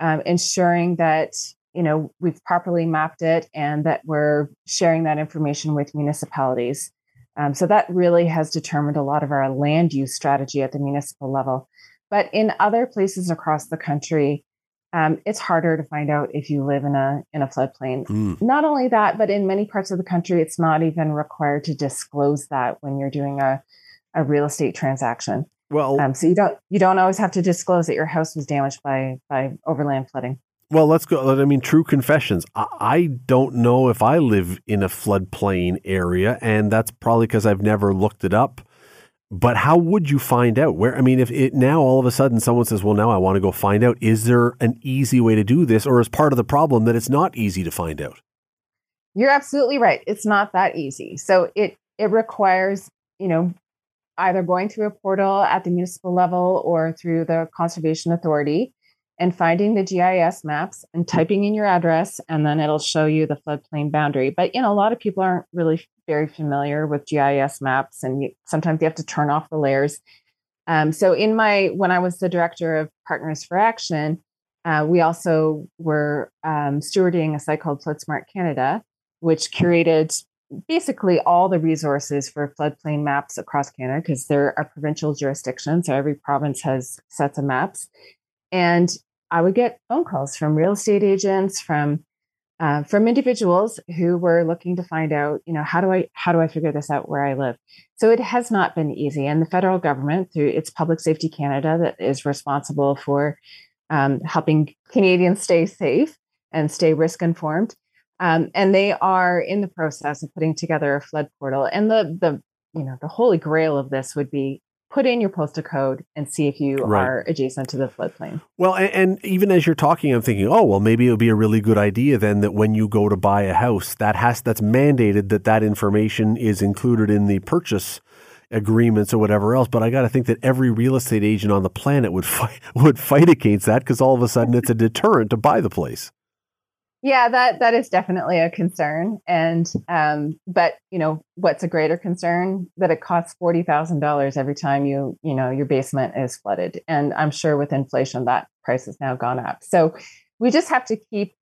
[SPEAKER 8] um, ensuring that you know we've properly mapped it and that we're sharing that information with municipalities. Um, so that really has determined a lot of our land use strategy at the municipal level. But in other places across the country um, it's harder to find out if you live in a in a floodplain mm. not only that but in many parts of the country it's not even required to disclose that when you're doing a, a real estate transaction
[SPEAKER 2] well
[SPEAKER 8] um, so you don't you don't always have to disclose that your house was damaged by by overland flooding
[SPEAKER 2] well, let's go. I mean, true confessions. I don't know if I live in a floodplain area, and that's probably because I've never looked it up. But how would you find out? Where I mean, if it now all of a sudden someone says, "Well, now I want to go find out," is there an easy way to do this, or is part of the problem that it's not easy to find out?
[SPEAKER 8] You're absolutely right. It's not that easy. So it it requires you know either going through a portal at the municipal level or through the conservation authority and finding the GIS maps and typing in your address, and then it'll show you the floodplain boundary. But you know, a lot of people aren't really very familiar with GIS maps, and you, sometimes you have to turn off the layers. Um, so, in my when I was the director of Partners for Action, uh, we also were um, stewarding a site called FloodSmart Canada, which curated basically all the resources for floodplain maps across Canada because there are provincial jurisdictions, so every province has sets of maps. And I would get phone calls from real estate agents, from uh, from individuals who were looking to find out, you know, how do I how do I figure this out where I live? So it has not been easy, and the federal government, through its Public Safety Canada, that is responsible for um, helping Canadians stay safe and stay risk informed, um, and they are in the process of putting together a flood portal. And the the you know the holy grail of this would be put in your postal code and see if you right. are adjacent to the floodplain.
[SPEAKER 2] Well, and, and, even as you're talking, I'm thinking, oh, well, maybe it would be a really good idea then that when you go to buy a house, that has that's mandated that that information is included in the purchase agreements or whatever else. But I got to think that every real estate agent on the planet would fight would fight against that because all of a sudden it's a deterrent to buy the place.
[SPEAKER 8] Yeah, that that is definitely a concern. And um, but you know, what's a greater concern that it costs forty thousand dollars every time you you know your basement is flooded. And I'm sure with inflation that price has now gone up. So we just have to keep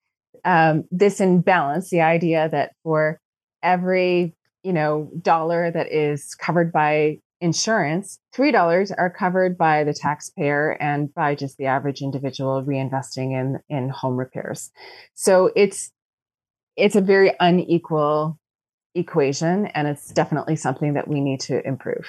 [SPEAKER 8] um, this in balance. The idea that for every you know dollar that is covered by insurance, $3 are covered by the taxpayer and by just the average individual reinvesting in, in home repairs. So it's it's a very unequal equation, and it's definitely something that we need to improve.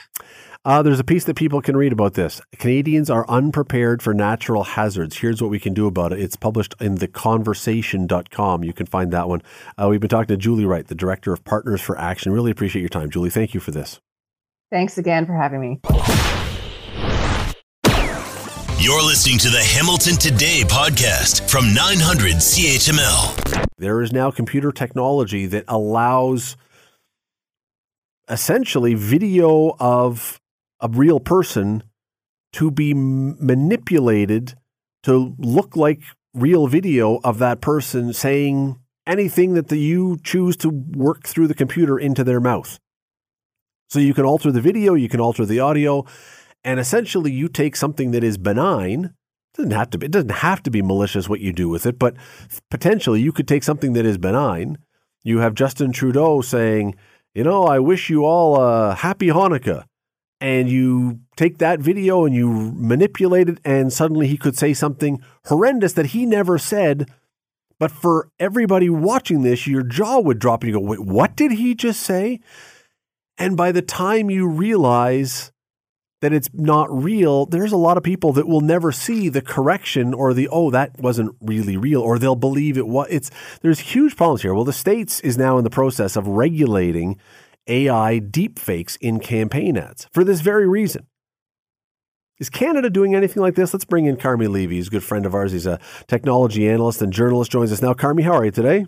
[SPEAKER 2] Uh, there's a piece that people can read about this. Canadians are unprepared for natural hazards. Here's what we can do about it. It's published in theconversation.com. You can find that one. Uh, we've been talking to Julie Wright, the director of Partners for Action. Really appreciate your time, Julie. Thank you for this.
[SPEAKER 8] Thanks again for having me.
[SPEAKER 1] You're listening to the Hamilton Today podcast from 900 CHML.
[SPEAKER 2] There is now computer technology that allows essentially video of a real person to be manipulated to look like real video of that person saying anything that the, you choose to work through the computer into their mouth. So you can alter the video, you can alter the audio, and essentially you take something that is benign. It doesn't have to be, it doesn't have to be malicious what you do with it, but potentially you could take something that is benign. You have Justin Trudeau saying, you know, I wish you all a happy Hanukkah. And you take that video and you manipulate it, and suddenly he could say something horrendous that he never said. But for everybody watching this, your jaw would drop and you go, wait, what did he just say? And by the time you realize that it's not real, there's a lot of people that will never see the correction or the oh that wasn't really real or they'll believe it was it's there's huge problems here. Well, the states is now in the process of regulating AI deepfakes in campaign ads for this very reason. Is Canada doing anything like this? Let's bring in Carmi Levy. He's a good friend of ours. He's a technology analyst and journalist. Joins us now. Carmi, how are you today?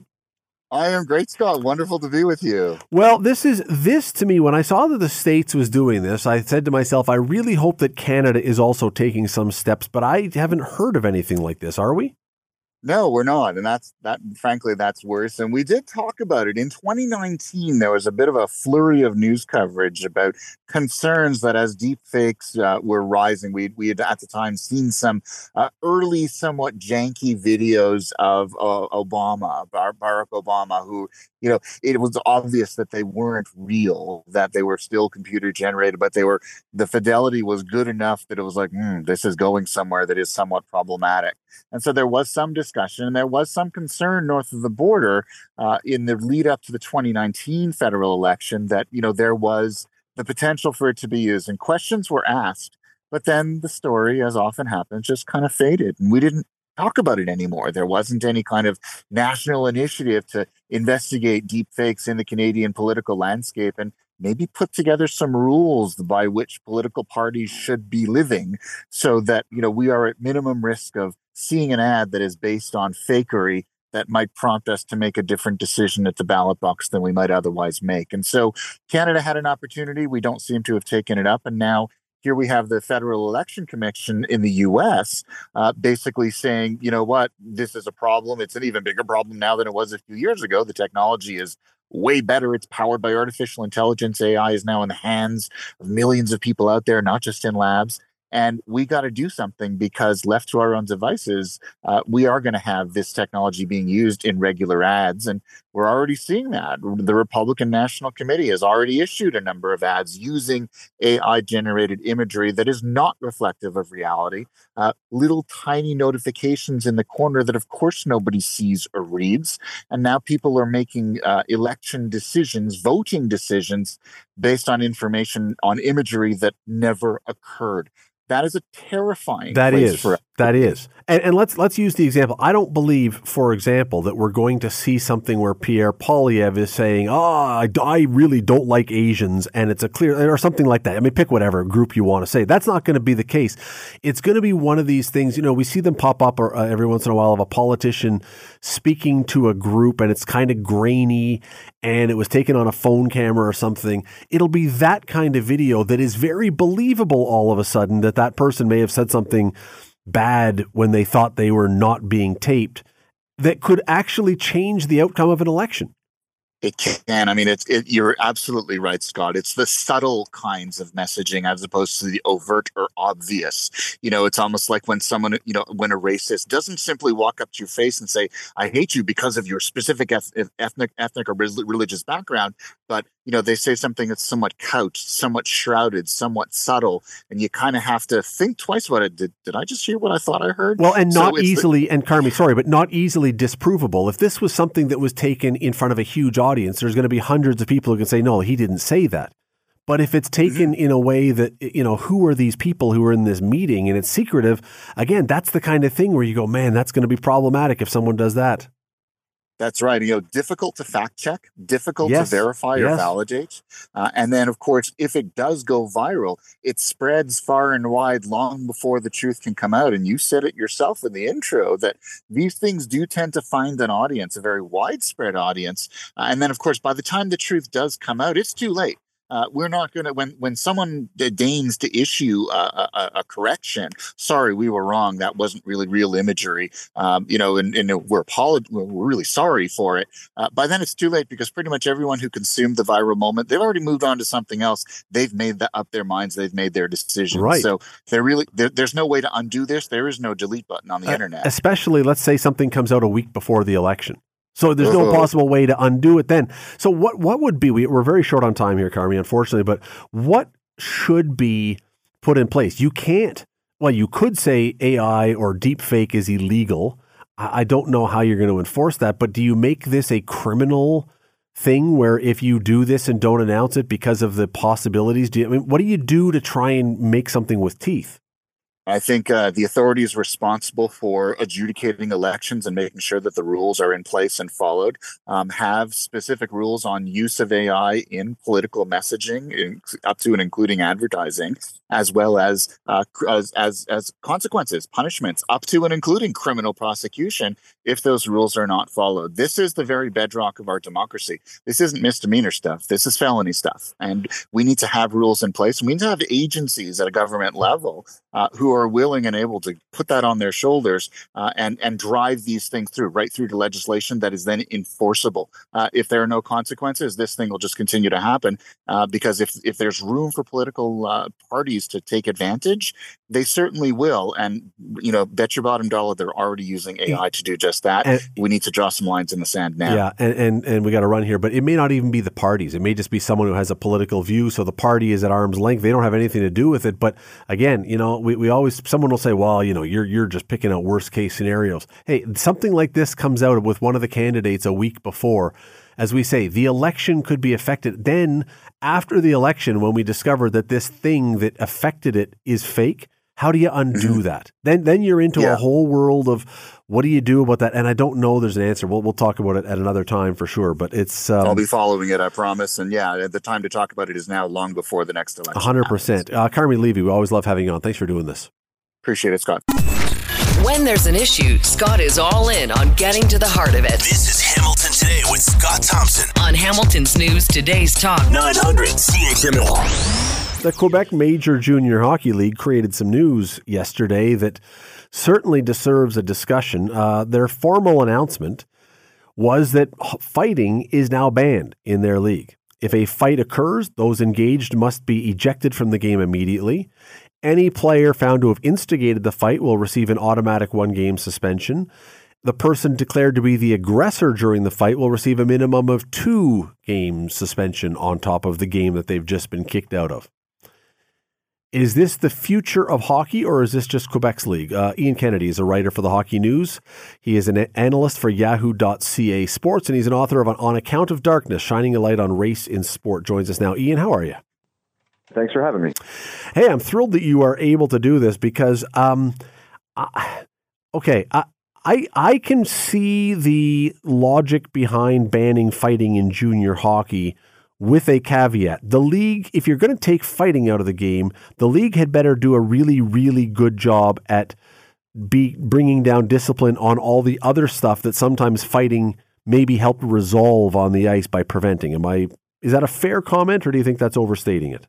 [SPEAKER 9] I am great, Scott. Wonderful to be with you.
[SPEAKER 2] Well, this is this to me. When I saw that the states was doing this, I said to myself, I really hope that Canada is also taking some steps. But I haven't heard of anything like this. Are we?
[SPEAKER 9] No, we're not. And that's that frankly that's worse. And we did talk about it in 2019 there was a bit of a flurry of news coverage about concerns that as deepfakes uh, were rising we we had at the time seen some uh, early somewhat janky videos of uh, Obama, Bar- Barack Obama who you know it was obvious that they weren't real that they were still computer generated but they were the fidelity was good enough that it was like mm, this is going somewhere that is somewhat problematic and so there was some discussion and there was some concern north of the border uh, in the lead up to the 2019 federal election that, you know, there was the potential for it to be used. And questions were asked. But then the story, as often happens, just kind of faded. And we didn't talk about it anymore. There wasn't any kind of national initiative to investigate deep fakes in the Canadian political landscape. And maybe put together some rules by which political parties should be living so that you know we are at minimum risk of seeing an ad that is based on fakery that might prompt us to make a different decision at the ballot box than we might otherwise make. And so Canada had an opportunity. We don't seem to have taken it up. And now here we have the Federal Election Commission in the US uh, basically saying, you know what, this is a problem. It's an even bigger problem now than it was a few years ago. The technology is way better. It's powered by artificial intelligence. AI is now in the hands of millions of people out there, not just in labs. And we got to do something because left to our own devices, uh, we are going to have this technology being used in regular ads. And we're already seeing that. The Republican National Committee has already issued a number of ads using AI generated imagery that is not reflective of reality. Uh, little tiny notifications in the corner that, of course, nobody sees or reads. And now people are making uh, election decisions, voting decisions based on information on imagery that never occurred. That is a terrifying.
[SPEAKER 2] That is.
[SPEAKER 9] For-
[SPEAKER 2] that is. And, and, let's let's use the example. I don't believe, for example, that we're going to see something where Pierre Poilievre is saying, "Oh, I, I really don't like Asians," and it's a clear or something like that. I mean, pick whatever group you want to say. That's not going to be the case. It's going to be one of these things. You know, we see them pop up uh, every once in a while of a politician speaking to a group, and it's kind of grainy, and it was taken on a phone camera or something. It'll be that kind of video that is very believable all of a sudden that that person may have said something bad when they thought they were not being taped that could actually change the outcome of an election.
[SPEAKER 9] It can. I mean, it's it, you're absolutely right, Scott. It's the subtle kinds of messaging as opposed to the overt or obvious. You know, it's almost like when someone, you know, when a racist doesn't simply walk up to your face and say, "I hate you because of your specific ethnic, ethnic or religious background," but you know, they say something that's somewhat couched, somewhat shrouded, somewhat subtle, and you kind of have to think twice about it. Did, did I just hear what I thought I heard?
[SPEAKER 2] Well, and not so easily, the- and Carmi, sorry, but not easily disprovable. If this was something that was taken in front of a huge audience, there's going to be hundreds of people who can say, no, he didn't say that. But if it's taken mm-hmm. in a way that, you know, who are these people who are in this meeting and it's secretive, again, that's the kind of thing where you go, man, that's going to be problematic if someone does that.
[SPEAKER 9] That's right. You know, difficult to fact check, difficult yes. to verify yes. or validate. Uh, and then, of course, if it does go viral, it spreads far and wide long before the truth can come out. And you said it yourself in the intro that these things do tend to find an audience, a very widespread audience. Uh, and then, of course, by the time the truth does come out, it's too late uh, we're not going to when when someone deigns to issue a, a, a, correction sorry we were wrong that wasn't really real imagery um, you know and, and we're apolog- we're really sorry for it uh, by then it's too late because pretty much everyone who consumed the viral moment they've already moved on to something else. They've made the, up their minds they've made their decision
[SPEAKER 2] right.
[SPEAKER 9] So they're really there's no way to undo this. There is no delete button on the uh, internet.
[SPEAKER 2] especially let's say something comes out a week before the election so there's no uh-huh. possible way to undo it then. So what what would be? We, we're very short on time here, Carmi, unfortunately. But what should be put in place? You can't. Well, you could say AI or deepfake is illegal. I, I don't know how you're going to enforce that. But do you make this a criminal? thing where if you do this and don't announce it because of the possibilities do you, I mean what do you do to try and make something with teeth
[SPEAKER 9] I think uh, the authorities responsible for adjudicating elections and making sure that the rules are in place and followed um, have specific rules on use of AI in political messaging, in, up to and including advertising, as well as, uh, as, as as consequences, punishments, up to and including criminal prosecution if those rules are not followed. This is the very bedrock of our democracy. This isn't misdemeanor stuff. This is felony stuff, and we need to have rules in place. We need to have agencies at a government level uh, who are willing and able to put that on their shoulders uh, and and drive these things through right through to legislation that is then enforceable. Uh, if there are no consequences, this thing will just continue to happen uh, because if if there's room for political uh, parties to take advantage, they certainly will. And you know, bet your bottom dollar they're already using AI to do just that. And, we need to draw some lines in the sand now.
[SPEAKER 2] Yeah, and and, and we got to run here, but it may not even be the parties. It may just be someone who has a political view. So the party is at arm's length. They don't have anything to do with it. But again, you know, we, we always someone will say, well, you know, you're you're just picking out worst case scenarios. Hey, something like this comes out with one of the candidates a week before. As we say, the election could be affected. Then, after the election, when we discover that this thing that affected it is fake, how do you undo mm-hmm. that? Then, then you're into yeah. a whole world of what do you do about that? And I don't know. There's an answer. We'll we'll talk about it at another time for sure. But it's um,
[SPEAKER 9] I'll be following it. I promise. And yeah, the time to talk about it is now, long before the next election.
[SPEAKER 2] hundred percent. Uh, Carmi Levy, we always love having you on. Thanks for doing this.
[SPEAKER 9] Appreciate it, Scott.
[SPEAKER 7] When there's an issue, Scott is all in on getting to the heart of it.
[SPEAKER 1] This is Hamilton Today with Scott Thompson
[SPEAKER 7] on Hamilton's News Today's Talk
[SPEAKER 1] 900 CHML.
[SPEAKER 2] The Quebec Major Junior Hockey League created some news yesterday that certainly deserves a discussion. Uh, their formal announcement was that fighting is now banned in their league. If a fight occurs, those engaged must be ejected from the game immediately. Any player found to have instigated the fight will receive an automatic one game suspension. The person declared to be the aggressor during the fight will receive a minimum of two game suspension on top of the game that they've just been kicked out of. Is this the future of hockey or is this just Quebec's league? Uh, Ian Kennedy is a writer for the Hockey News. He is an analyst for Yahoo.ca Sports and he's an author of On Account of Darkness, Shining a Light on Race in Sport. Joins us now. Ian, how are you?
[SPEAKER 10] Thanks for having me.
[SPEAKER 2] Hey, I'm thrilled that you are able to do this because, um, I, okay, I, I I can see the logic behind banning fighting in junior hockey with a caveat. The league, if you're going to take fighting out of the game, the league had better do a really, really good job at be bringing down discipline on all the other stuff that sometimes fighting maybe helped resolve on the ice by preventing. Am I? Is that a fair comment, or do you think that's overstating it?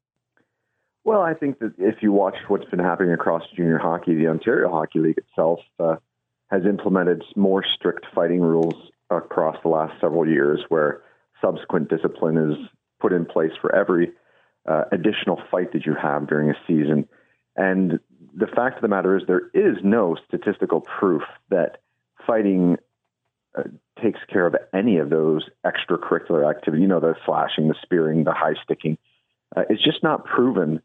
[SPEAKER 10] Well, I think that if you watch what's been happening across junior hockey, the Ontario Hockey League itself uh, has implemented more strict fighting rules across the last several years, where subsequent discipline is put in place for every uh, additional fight that you have during a season. And the fact of the matter is, there is no statistical proof that fighting uh, takes care of any of those extracurricular activities. You know, the slashing, the spearing, the high sticking. Uh, it's just not proven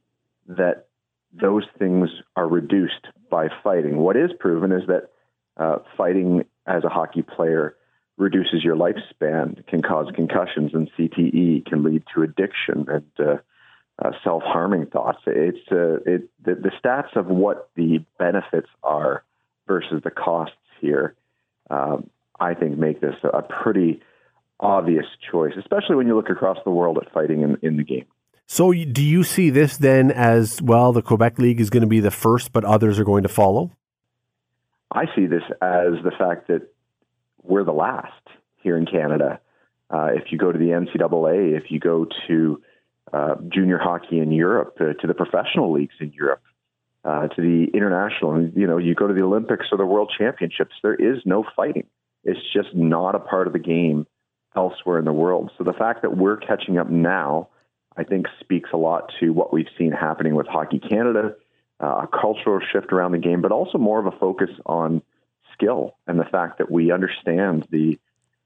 [SPEAKER 10] that those things are reduced by fighting. What is proven is that uh, fighting as a hockey player reduces your lifespan, can cause concussions and CTE, can lead to addiction and uh, uh, self-harming thoughts. It's uh, it the, the, stats of what the benefits are versus the costs here. Um, I think make this a pretty obvious choice, especially when you look across the world at fighting in, in the game.
[SPEAKER 2] So, do you see this then as well? The Quebec League is going to be the first, but others are going to follow.
[SPEAKER 10] I see this as the fact that we're the last here in Canada. Uh, if you go to the NCAA, if you go to uh, junior hockey in Europe, uh, to the professional leagues in Europe, uh, to the international, you know, you go to the Olympics or the World Championships, there is no fighting. It's just not a part of the game elsewhere in the world. So the fact that we're catching up now, I think, speaks a lot to what we've seen happening with Hockey Canada, uh, a cultural shift around the game, but also more of a focus on skill and the fact that we understand the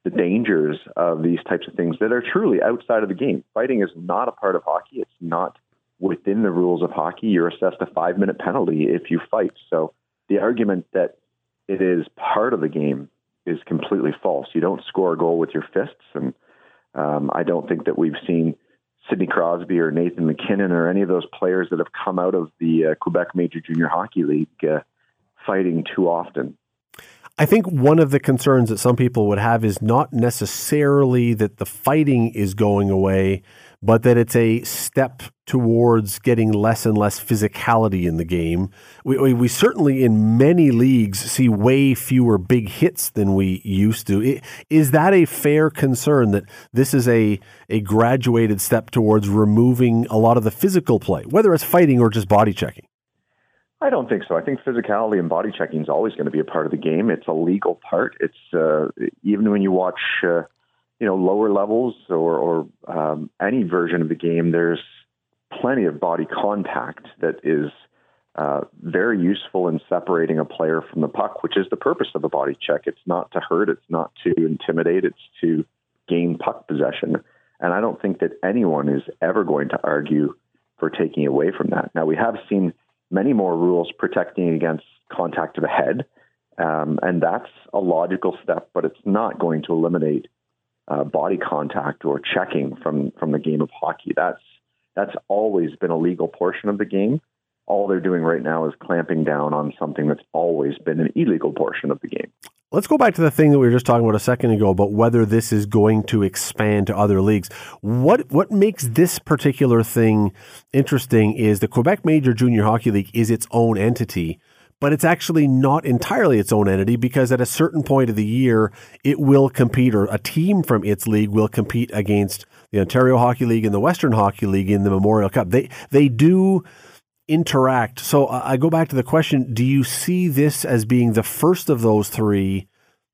[SPEAKER 10] the dangers of these types of things that are truly outside of the game. Fighting is not a part of hockey. It's not within the rules of hockey. You're assessed a five minute penalty if you fight. So the argument that it is part of the game is completely false. You don't score a goal with your fists, and um, I don't think that we've seen Sidney Crosby or Nathan MacKinnon or any of those players that have come out of the uh, Quebec Major Junior Hockey League uh, fighting too often.
[SPEAKER 2] I think one of the concerns that some people would have is not necessarily that the fighting is going away, but that it's a step towards getting less and less physicality in the game. We, we, we certainly, in many leagues, see way fewer big hits than we used to. Is that a fair concern that this is a, a graduated step towards removing a lot of the physical play, whether it's fighting or just body checking?
[SPEAKER 10] I don't think so. I think physicality and body checking is always going to be a part of the game. It's a legal part. It's uh, even when you watch, uh, you know, lower levels or, or um, any version of the game. There's plenty of body contact that is uh, very useful in separating a player from the puck, which is the purpose of a body check. It's not to hurt. It's not to intimidate. It's to gain puck possession. And I don't think that anyone is ever going to argue for taking away from that. Now we have seen many more rules protecting against contact to the head. Um, and that's a logical step, but it's not going to eliminate uh, body contact or checking from, from the game of hockey. That's, that's always been a legal portion of the game. All they're doing right now is clamping down on something that's always been an illegal portion of the game.
[SPEAKER 2] Let's go back to the thing that we were just talking about a second ago about whether this is going to expand to other leagues. What what makes this particular thing interesting is the Quebec Major Junior Hockey League is its own entity, but it's actually not entirely its own entity because at a certain point of the year it will compete or a team from its league will compete against the Ontario Hockey League and the Western Hockey League in the Memorial Cup. They they do interact. So I go back to the question: Do you see this as being the first of those three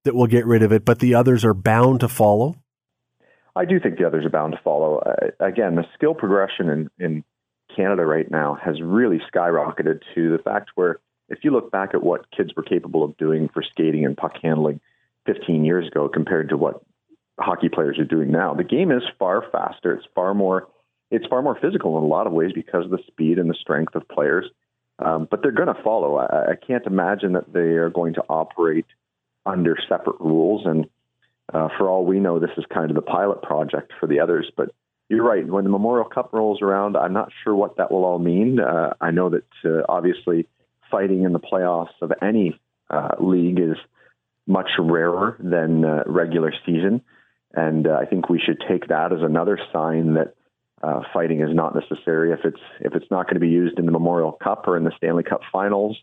[SPEAKER 2] that will get rid of it, but the others are bound to follow?
[SPEAKER 10] I do think the others are bound to follow. Uh, again, the skill progression in, in Canada right now has really skyrocketed to the fact where if you look back at what kids were capable of doing for skating and puck handling 15 years ago compared to what hockey players are doing now, the game is far faster. It's far more it's far more physical in a lot of ways because of the speed and the strength of players. Um, but they're going to follow. I, I can't imagine that they are going to operate under separate rules. And uh, for all we know, this is kind of the pilot project for the others. But you're right. When the Memorial Cup rolls around, I'm not sure what that will all mean. Uh, I know that uh, obviously fighting in the playoffs of any uh, league is much rarer than uh, regular season. And uh, I think we should take that as another sign that uh, fighting is not necessary if it's if it's not going to be used in the Memorial Cup or in the Stanley Cup Finals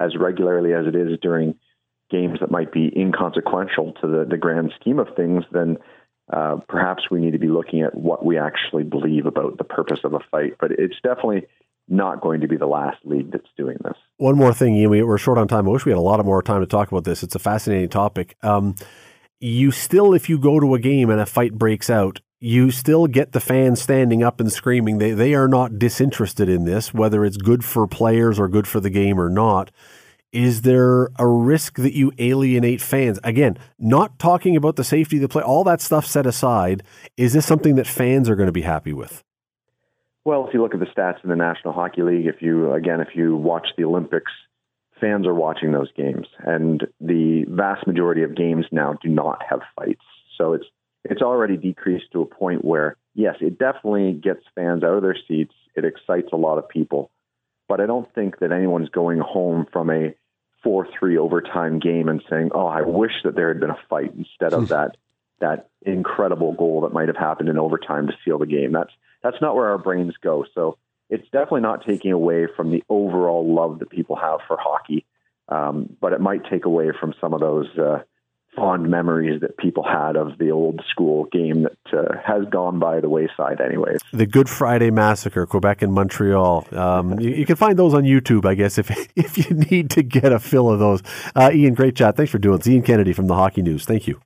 [SPEAKER 10] as regularly as it is during games that might be inconsequential to the, the grand scheme of things, then uh, perhaps we need to be looking at what we actually believe about the purpose of a fight. But it's definitely not going to be the last league that's doing this.
[SPEAKER 2] One more thing, Ian, we, we're short on time. I wish we had a lot of more time to talk about this. It's a fascinating topic. Um, you still, if you go to a game and a fight breaks out, you still get the fans standing up and screaming. They they are not disinterested in this, whether it's good for players or good for the game or not. Is there a risk that you alienate fans? Again, not talking about the safety of the play, all that stuff set aside. Is this something that fans are going to be happy with?
[SPEAKER 10] Well, if you look at the stats in the National Hockey League, if you again, if you watch the Olympics, fans are watching those games, and the vast majority of games now do not have fights. So it's it's already decreased to a point where, yes, it definitely gets fans out of their seats. It excites a lot of people. But I don't think that anyone's going home from a 4 3 overtime game and saying, oh, I wish that there had been a fight instead of that. That incredible goal that might have happened in overtime to seal the game. That's that's not where our brains go. So it's definitely not taking away from the overall love that people have for hockey, um, but it might take away from some of those uh, fond memories that people had of the old school game that uh, has gone by the wayside, anyways.
[SPEAKER 2] The Good Friday Massacre, Quebec and Montreal. Um, you, you, can find those on YouTube, I guess, if if you need to get a fill of those. Uh, Ian, great chat. Thanks for doing it. Ian Kennedy from the Hockey News. Thank you.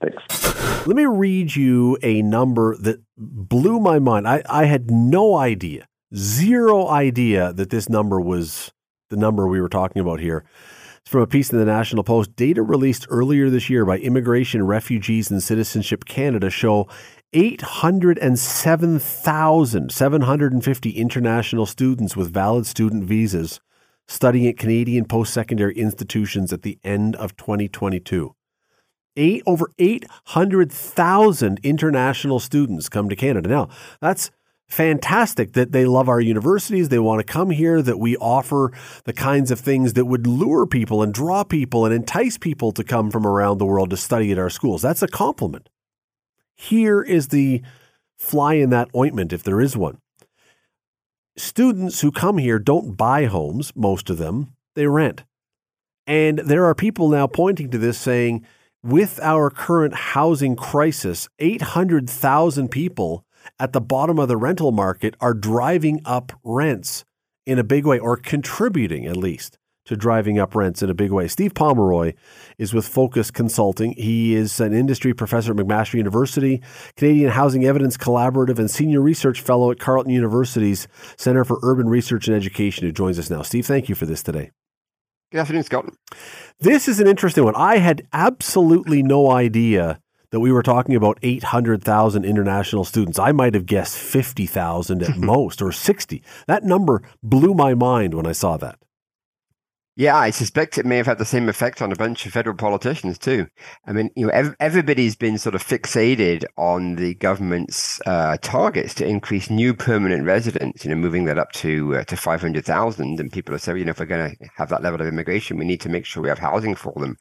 [SPEAKER 10] Thanks.
[SPEAKER 2] Let me read you a number that blew my mind. I, I had no idea, zero idea that this number was the number we were talking about here from a piece in the National Post. Data released earlier this year by Immigration, Refugees, and Citizenship Canada show 807,750 international students with valid student visas studying at Canadian post secondary institutions at the end of 2022. Eight, over 800,000 international students come to Canada. Now, that's fantastic that they love our universities. They want to come here, that we offer the kinds of things that would lure people and draw people and entice people to come from around the world to study at our schools. That's a compliment. Here is the fly in that ointment, if there is one. Students who come here don't buy homes, most of them, they rent. And there are people now pointing to this saying, with our current housing crisis, 800,000 people at the bottom of the rental market are driving up rents in a big way, or contributing at least to driving up rents in a big way. Steve Pomeroy is with Focus Consulting. He is an industry professor at McMaster University, Canadian Housing Evidence Collaborative, and senior research fellow at Carleton University's Center for Urban Research and Education, who joins us now. Steve, thank you for this today.
[SPEAKER 11] Good afternoon, Scott.
[SPEAKER 2] This is an interesting one. I had absolutely no idea that we were talking about 800,000 international students. I might have guessed 50,000 at most or 60. That number blew my mind when I saw that.
[SPEAKER 11] Yeah, I suspect it may have had the same effect on a bunch of federal politicians too. I mean, you know, ev- everybody's been sort of fixated on the government's uh, targets to increase new permanent residents. You know, moving that up to uh, to five hundred thousand, and people are saying, you know, if we're going to have that level of immigration, we need to make sure we have housing for them.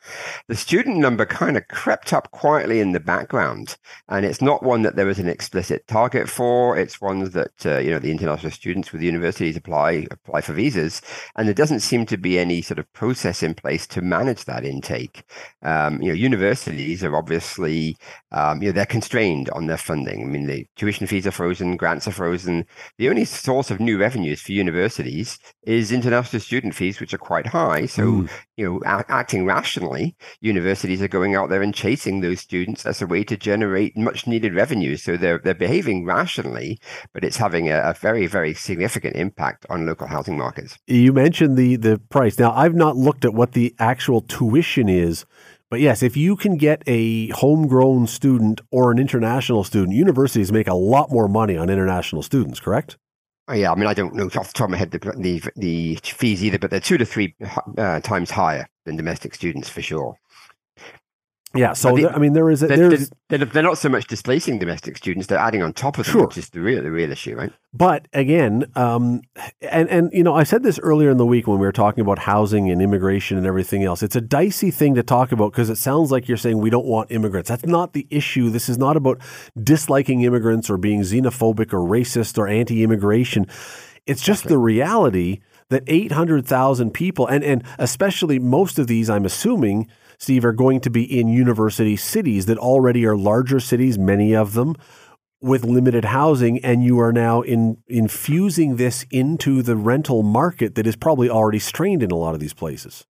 [SPEAKER 11] The student number kind of crept up quietly in the background, and it's not one that there is an explicit target for. It's one that uh, you know the international students with universities apply apply for visas, and there doesn't seem to be any sort of process in place to manage that intake. Um, you know, universities are obviously, um, you know, they're constrained on their funding. I mean, the tuition fees are frozen, grants are frozen. The only source of new revenues for universities is international student fees, which are quite high. So, mm. you know, a- acting rationally, universities are going out there and chasing those students as a way to generate much needed revenue. So they're they're behaving rationally, but it's having a, a very very significant impact on local housing markets.
[SPEAKER 2] You mentioned the the price. Now, I've not looked at what the actual tuition is. But yes, if you can get a homegrown student or an international student, universities make a lot more money on international students, correct?
[SPEAKER 11] Oh, yeah, I mean, I don't know off the top of my head the the, the fees either, but they're two to three uh, times higher than domestic students for sure.
[SPEAKER 2] Yeah, so they, I mean, there is a,
[SPEAKER 11] they're, they're, they're, not so much displacing domestic students; they're adding on top of them, sure. which is the real the real issue, right?
[SPEAKER 2] But again, um, and and you know, I said this earlier in the week when we were talking about housing and immigration and everything else. It's a dicey thing to talk about because it sounds like you're saying we don't want immigrants. That's not the issue. This is not about disliking immigrants or being xenophobic or racist or anti-immigration. It's just the reality that 800,000 people, and and especially most of these, I'm assuming Steve, are going to be in university cities that already are larger cities, many of them with limited housing, and you are now in, infusing this into the rental market that is probably already strained in a lot of these places.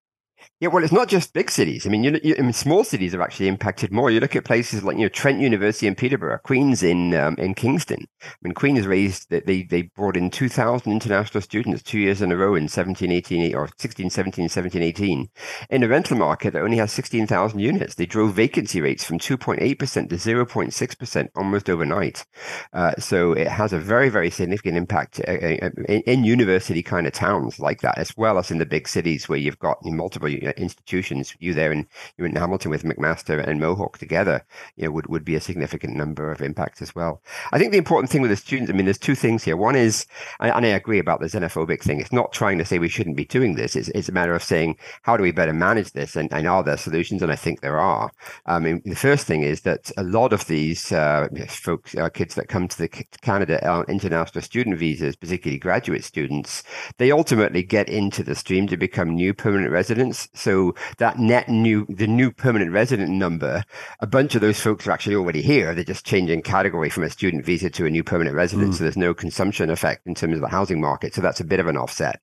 [SPEAKER 11] Yeah, well, it's not just big cities. I mean, you, you, I mean, small cities are actually impacted more. You look at places like you know Trent University in Peterborough, Queens in um, in Kingston. I mean, Queens raised that they they brought in two thousand international students two years in a row in 17, 18, or 16, 17, 17, 18. In a rental market that only has sixteen thousand units, they drove vacancy rates from two point eight percent to zero point six percent almost overnight. Uh, so it has a very very significant impact uh, uh in, in, university kind of towns like that, as well as in the big cities where you've got multiple institutions, you there in you in Hamilton with McMaster and Mohawk together, you know, would, would be a significant number of impacts as well. I think the important thing with the students, I mean, there's two things here. One is, and I agree about the xenophobic thing. It's not trying to say we shouldn't be doing this. It's, it's a matter of saying how do we better manage this, and, and are there solutions? And I think there are. I mean, the first thing is that a lot of these uh, folks, uh, kids that come to the Canada on international student visas, particularly graduate students, they ultimately get into the stream to become new permanent residents. So that net new, the new permanent resident number, a bunch of those folks are actually already here. They're just changing category from a student visa to a new permanent resident. Mm. So there's no consumption effect in terms of the housing market. So that's a bit of an offset.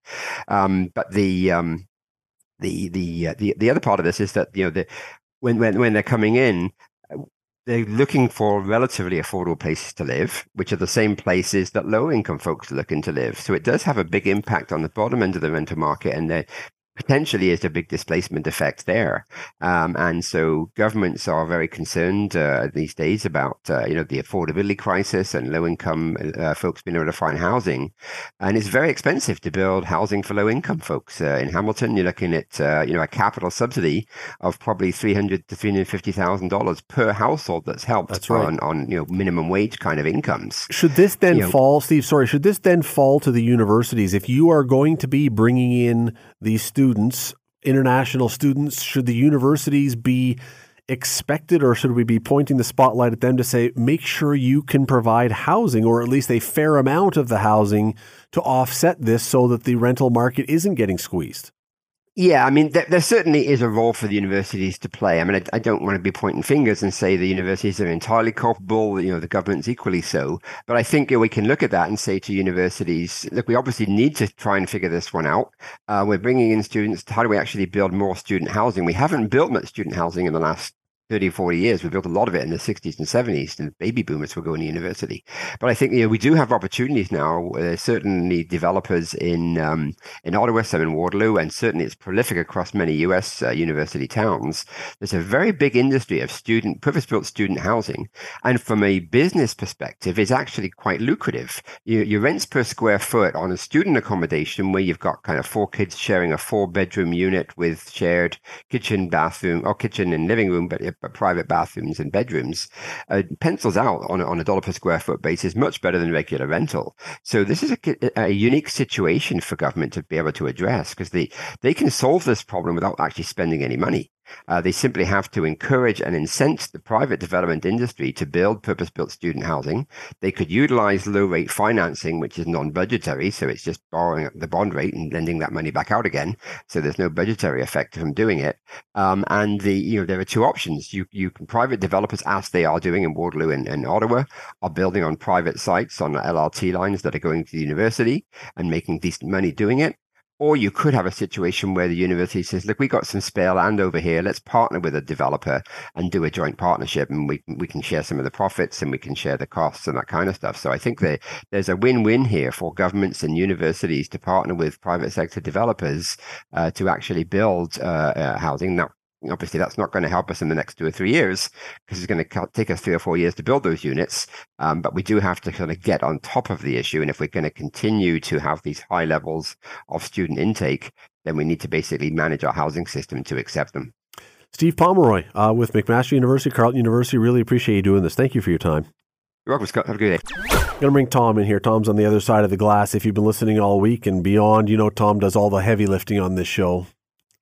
[SPEAKER 11] Um, but the, um, the, the, uh, the, the other part of this is that, you know, the, when, when, when they're coming in, they're looking for relatively affordable places to live, which are the same places that low income folks are looking to live. So it does have a big impact on the bottom end of the rental market. And they're potentially is a big displacement effect there. Um, and so governments are very concerned uh, these days about uh, you know the affordability crisis and low income uh, folks being able to find housing. And it's very expensive to build housing for low income folks. Uh, in Hamilton, you're looking at uh, you know a capital subsidy of probably three hundred to three hundred fifty thousand dollars per household that's helped
[SPEAKER 2] that's right.
[SPEAKER 11] on on you know minimum wage kind of incomes.
[SPEAKER 2] Should this then you fall, know, Steve? Sorry, should this then fall to the universities if you are going to be bringing in these students? international students? Should the universities be expected or should we be pointing the spotlight at them to say, make sure you can provide housing or at least a fair amount of the housing to offset this so that the rental market isn't getting squeezed?
[SPEAKER 11] Yeah, I mean, there, there, certainly is a role for the universities to play. I mean, I, I, don't want to be pointing fingers and say the universities are entirely culpable, you know, the government's equally so. But I think we can look at that and say to universities, look, we obviously need to try and figure this one out. Uh, we're bringing in students. How do we actually build more student housing? We haven't built much student housing in the last 30 or 40 years. We built a lot of it in the 60s and 70s, and baby boomers were going to university. But I think you know, we do have opportunities now. Uh, certainly, developers in um, in Ottawa, some in Waterloo, and certainly it's prolific across many US uh, university towns. There's a very big industry of student purpose built student housing. And from a business perspective, it's actually quite lucrative. You, your rents per square foot on a student accommodation where you've got kind of four kids sharing a four bedroom unit with shared kitchen, bathroom, or kitchen and living room, but private bathrooms and bedrooms, uh, pencils out on, on a dollar per square foot basis much better than regular rental. So this is a, a unique situation for government to be able to address because they, they can solve this problem without actually spending any money. Uh, they simply have to encourage and incent the private development industry to build purpose built student housing. They could utilize low rate financing, which is non budgetary. So it's just borrowing the bond rate and lending that money back out again. So there's no budgetary effect from doing it. Um, and the you know there are two options. You you can private developers, as they are doing in Waterloo and, and Ottawa, are building on private sites on LRT lines that are going to the university and making decent money doing it. Or you could have a situation where the university says, "Look, we got some spare land over here. Let's partner with a developer and do a joint partnership, and we we can share some of the profits and we can share the costs and that kind of stuff." So I think there's a win-win here for governments and universities to partner with private sector developers uh, to actually build uh, uh, housing. Now, obviously that's not going to help us in the next two or three years because it's going to take us three or four years to build those units. Um, but we do have to kind of get on top of the issue. And if we're going to continue to have these high levels of student intake, then we need to basically manage our housing system to accept them.
[SPEAKER 2] Steve Pomeroy uh, with McMaster University, Carleton University. Really appreciate you doing this. Thank you for your time.
[SPEAKER 11] You're welcome, Scott. Have a good day.
[SPEAKER 2] I'm going to bring Tom in here. Tom's on the other side of the glass. If you've been listening all week and beyond, you know Tom does all the heavy lifting on this show.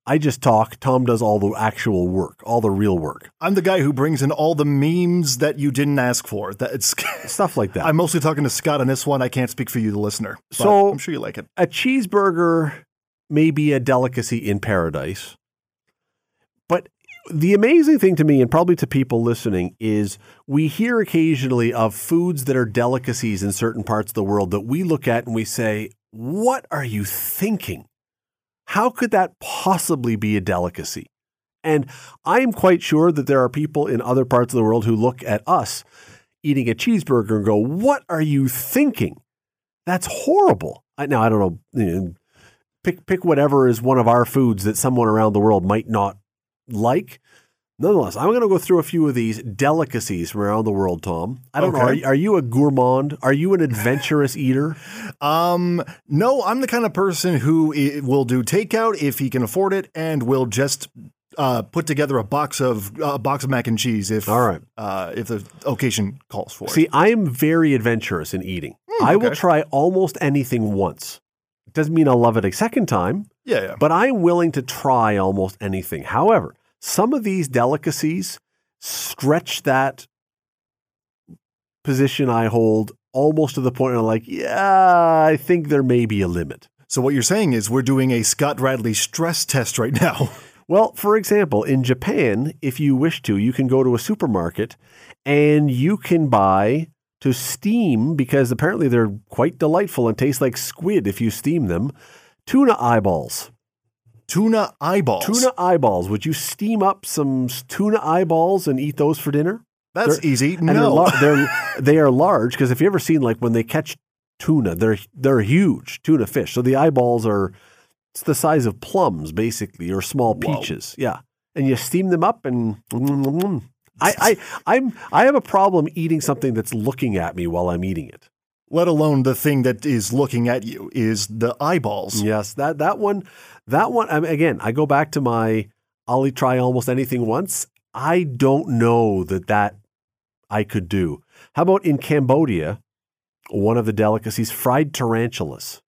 [SPEAKER 2] I just talk. Tom does all the actual work, all the real work.
[SPEAKER 3] I'm the guy who brings in all the memes that you didn't ask for. That's
[SPEAKER 2] stuff like that.
[SPEAKER 3] I'm mostly talking to Scott on this one. I can't speak for you, the listener.
[SPEAKER 2] So
[SPEAKER 3] I'm sure you like it.
[SPEAKER 2] A cheeseburger may be a delicacy in paradise, but the amazing thing to me, and probably to people listening, is we hear occasionally of foods that are delicacies in certain parts of the world that we look at and we say, "What are you thinking?" How could that possibly be a delicacy? And I am quite sure that there are people in other parts of the world who look at us eating a cheeseburger and go, What are you thinking? That's horrible. I, now, I don't know. Pick, pick whatever is one of our foods that someone around the world might not like. Nonetheless, I'm going to go through a few of these delicacies from around the world, Tom. I don't
[SPEAKER 3] Okay.
[SPEAKER 2] know. Are, are you a gourmand? Are you an adventurous eater?
[SPEAKER 3] Um, no, I'm the kind of person who will do takeout if he can afford it, and will just uh, put together a box of a box of mac and cheese if
[SPEAKER 2] All right.
[SPEAKER 3] uh, if the occasion calls for it.
[SPEAKER 2] See, I am very adventurous in eating. I will try almost anything once. It doesn't mean I'll love it a second time,
[SPEAKER 3] Yeah, yeah.
[SPEAKER 2] but I'm willing to try almost anything. However, some of these delicacies stretch that position I hold almost to the point where I'm like, yeah, I think there may be a limit.
[SPEAKER 3] So what you're saying is we're doing a Scott Radley stress test right now.
[SPEAKER 2] Well, for example, in Japan, if you wish to, you can go to a supermarket and you can buy to steam because apparently they're quite delightful and taste like squid if you steam them. Tuna eyeballs.
[SPEAKER 3] Tuna eyeballs.
[SPEAKER 2] Tuna eyeballs. Would you steam up some tuna eyeballs and eat those for dinner?
[SPEAKER 3] That's
[SPEAKER 2] They're-
[SPEAKER 3] easy.
[SPEAKER 2] And they're,
[SPEAKER 3] No.
[SPEAKER 2] lar- they're they are large because if you ever seen like when they catch tuna, they're they're huge tuna fish. So the eyeballs are it's the size of plums basically or small peaches. Yeah, and you steam them up and. I, I I'm I have a problem eating something that's looking at me while I'm eating it.
[SPEAKER 3] Let alone the thing that is looking at you is the eyeballs.
[SPEAKER 2] Yes, that that one, that one. I mean, again, I go back to my I'll try almost anything once. I don't know that that I could do. How about in Cambodia? One of the delicacies, fried tarantulas.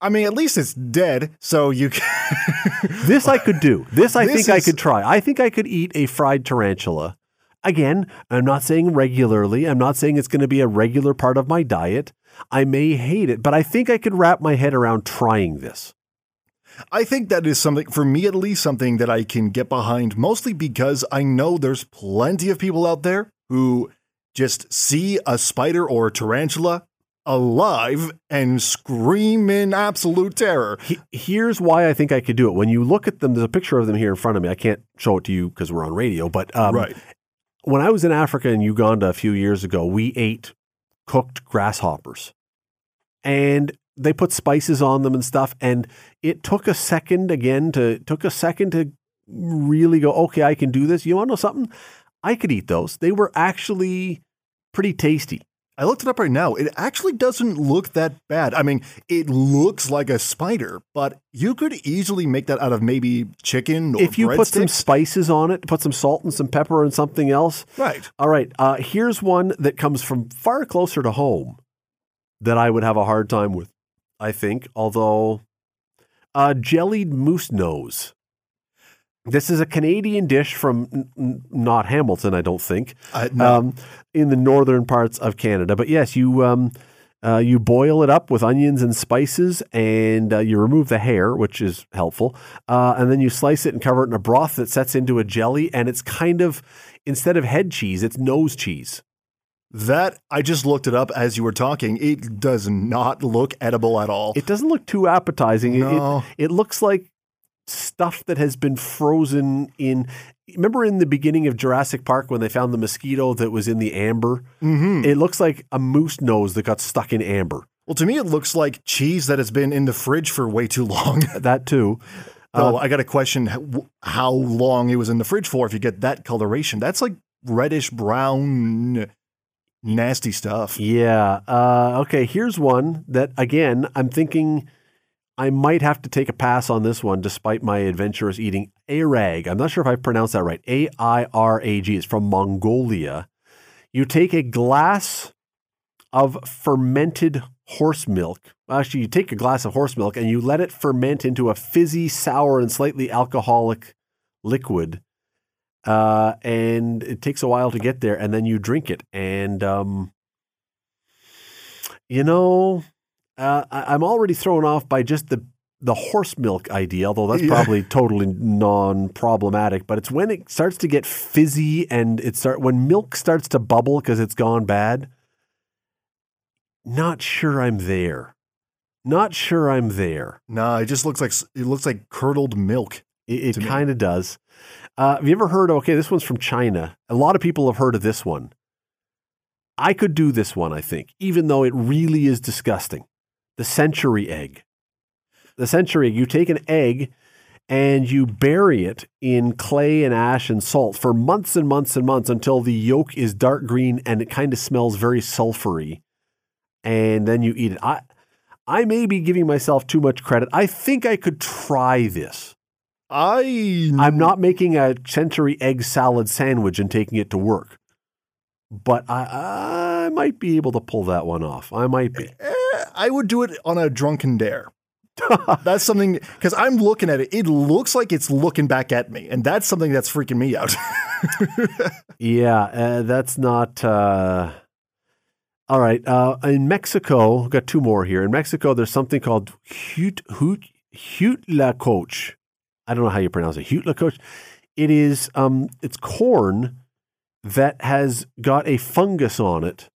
[SPEAKER 3] I mean, at least it's dead, so you can.
[SPEAKER 2] This I could do. This I
[SPEAKER 3] This
[SPEAKER 2] think I could try. I think I could eat a fried tarantula. Again, I'm not saying regularly. I'm not saying it's going to be a regular part of my diet. I may hate it, but I think I could wrap my head around trying this.
[SPEAKER 3] I think that is something, for me at least, something that I can get behind, mostly because I know there's plenty of people out there who just see a spider or a tarantula alive and scream in absolute terror.
[SPEAKER 2] He- here's why I think I could do it. When you look at them, there's a picture of them here in front of me. I can't show it to you because we're on radio, but um,
[SPEAKER 3] right.
[SPEAKER 2] when I was in Africa and Uganda a few years ago, we ate cooked grasshoppers. And they put spices on them and stuff. And it took a second again to took a second to really go, okay, I can do this. You want to know something? I could eat those. They were actually pretty tasty.
[SPEAKER 3] I looked it up right now. It actually doesn't look that bad. I mean, it looks like a spider, but you could easily make that out of maybe chicken or
[SPEAKER 2] if you put some spices on it, put some salt and some pepper and something else.
[SPEAKER 3] Right.
[SPEAKER 2] All right. Uh, here's one that comes from far closer to home that I would have a hard time with, I think, although uh, jellied moose nose. This is a Canadian dish from n- n- not Hamilton, I don't think,
[SPEAKER 3] Uh, no.
[SPEAKER 2] um, in the northern parts of Canada. But yes, you um, uh, you boil it up with onions and spices, and uh, you remove the hair, which is helpful, uh, and then you slice it and cover it in a broth that sets into a jelly, and it's kind of instead of head cheese, it's nose cheese.
[SPEAKER 3] That I just looked it up as you were talking. It does not look edible at all.
[SPEAKER 2] It doesn't look too appetizing. It-
[SPEAKER 3] No.
[SPEAKER 2] It, it looks like stuff that has been frozen in. Remember in the beginning of Jurassic Park when they found the mosquito that was in the amber?
[SPEAKER 3] Mhm.
[SPEAKER 2] It looks like a moose nose that got stuck in amber.
[SPEAKER 3] Well, to me, it looks like cheese that has been in the fridge for way too long.
[SPEAKER 2] That too. Uh,
[SPEAKER 3] I got a question how long it was in the fridge for if you get that coloration. That's like reddish brown, nasty stuff.
[SPEAKER 2] Yeah. Uh, okay. Here's one that again I'm thinking I might have to take a pass on this one, despite my adventurous eating. Airag. I'm not sure if I pronounced that right. A I R A G. It's from Mongolia. You take a glass of fermented horse milk. Actually, you take a glass of horse milk and you let it ferment into a fizzy, sour, and slightly alcoholic liquid. Uh, and it takes a while to get there, and then you drink it. And um, you know, uh, I, I'm already thrown off by just the the horse milk idea, although that's
[SPEAKER 3] Yeah.
[SPEAKER 2] probably totally non-problematic. But it's when it starts to get fizzy and it start when milk starts to bubble because it's gone bad. Not sure I'm there. Not sure I'm there.
[SPEAKER 3] No, it just looks like it looks like curdled milk.
[SPEAKER 2] It, it kind of does. Uh, have you ever heard? Okay, this one's from China. A lot of people have heard of this one. I could do this one, I think, even though it really is disgusting. The century egg. The century egg. You take an egg and you bury it in clay and ash and salt for months and months and months until the yolk is dark green and it kind of smells very sulfury. And then you eat it. I, I may be giving myself too much credit. I think I could try this.
[SPEAKER 3] I
[SPEAKER 2] I'm not making a century egg salad sandwich and taking it to work, but I, I might be able to pull that one off. I might be.
[SPEAKER 3] Eh, I would do it on a drunken dare. that's something because I'm looking at it. It looks like it's looking back at me, and that's something that's freaking me out.
[SPEAKER 2] Yeah, uh, that's not. Uh... All right. Uh, in Mexico, we've got two more here. In Mexico, there's something called hut hut hutlacoche. I don't know how you pronounce it. Hutlacoche. It is. Um, it's corn that has got a fungus on it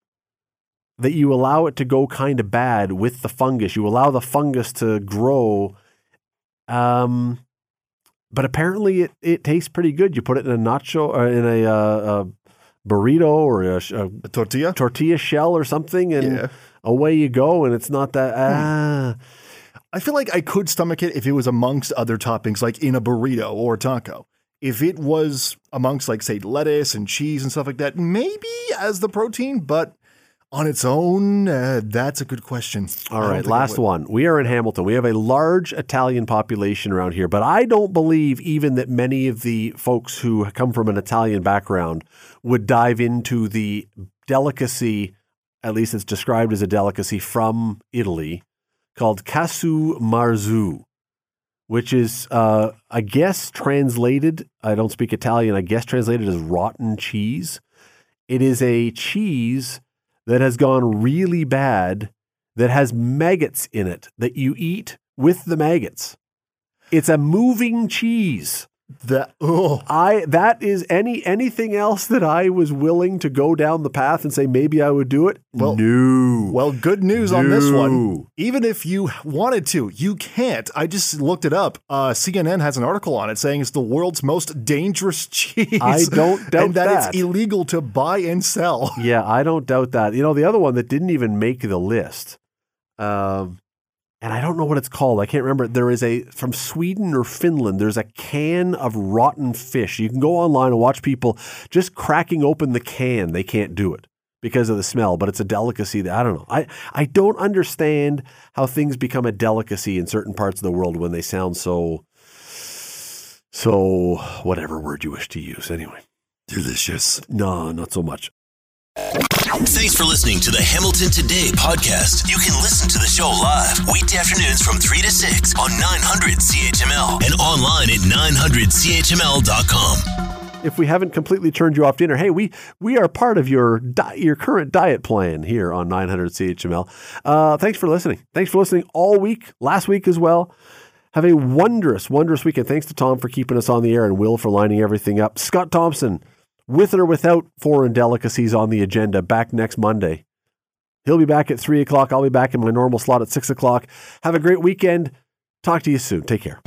[SPEAKER 2] that you allow it to go kind of bad with the fungus. You allow the fungus to grow. Um, but apparently it, it tastes pretty good. You put it in a nacho or in a, uh, a burrito or a, a
[SPEAKER 3] a tortilla.
[SPEAKER 2] tortilla shell or something, and
[SPEAKER 3] Yeah.
[SPEAKER 2] away you go. And it's not that. Ah,
[SPEAKER 3] I feel like I could stomach it if it was amongst other toppings, like in a burrito or taco. If it was amongst, like, say, lettuce and cheese and stuff like that, maybe as the protein, but on its own, uh, that's a good question.
[SPEAKER 2] All right, last one. We are in Hamilton. We have a large Italian population around here, but I don't believe even that many of the folks who come from an Italian background would dive into the delicacy, at least it's described as a delicacy from Italy, called casu marzu, which is, uh, I guess, translated, I don't speak Italian, I guess translated as rotten cheese. It is a cheese that has gone really bad that has maggots in it that you eat with the maggots. It's a moving cheese.
[SPEAKER 3] That, oh,
[SPEAKER 2] I that is any anything else that I was willing to go down the path and say maybe I would do it.
[SPEAKER 3] Well-
[SPEAKER 2] no.
[SPEAKER 3] well, good news on this one. Even if you wanted to, you can't. I just looked it up. Uh, CNN has an article on it saying it's the world's most dangerous cheese.
[SPEAKER 2] I don't doubt that.
[SPEAKER 3] and that,
[SPEAKER 2] that.
[SPEAKER 3] it's illegal to buy and sell.
[SPEAKER 2] Yeah, I don't doubt that. You know, the other one that didn't even make the list, um, and I don't know what it's called. I can't remember. There is a from Sweden or Finland. There's a can of rotten fish. You can go online and watch people just cracking open the can. They can't do it because of the smell, but it's a delicacy that I don't know. I I don't understand how things become a delicacy in certain parts of the world when they sound so so whatever word you wish to use. Anyway,
[SPEAKER 3] Delicious.
[SPEAKER 2] no, not so much.
[SPEAKER 1] Thanks for listening to the Hamilton Today podcast. You can listen to the show live weekday afternoons from 3 to 6 on 900 CHML and online at 900CHML.com
[SPEAKER 2] if we haven't completely turned you off dinner, hey, we we are part of your di- your current diet plan here on 900 CHML. Uh, thanks for listening. Thanks for listening all week, last week as well. Have a wondrous, wondrous weekend. Thanks to Tom for keeping us on the air and Will for lining everything up. Scott Thompson, with or without foreign delicacies on the agenda, back next Monday. He'll be back at three o'clock. I'll be back in my normal slot at six o'clock. Have a great weekend. Talk to you soon. Take care.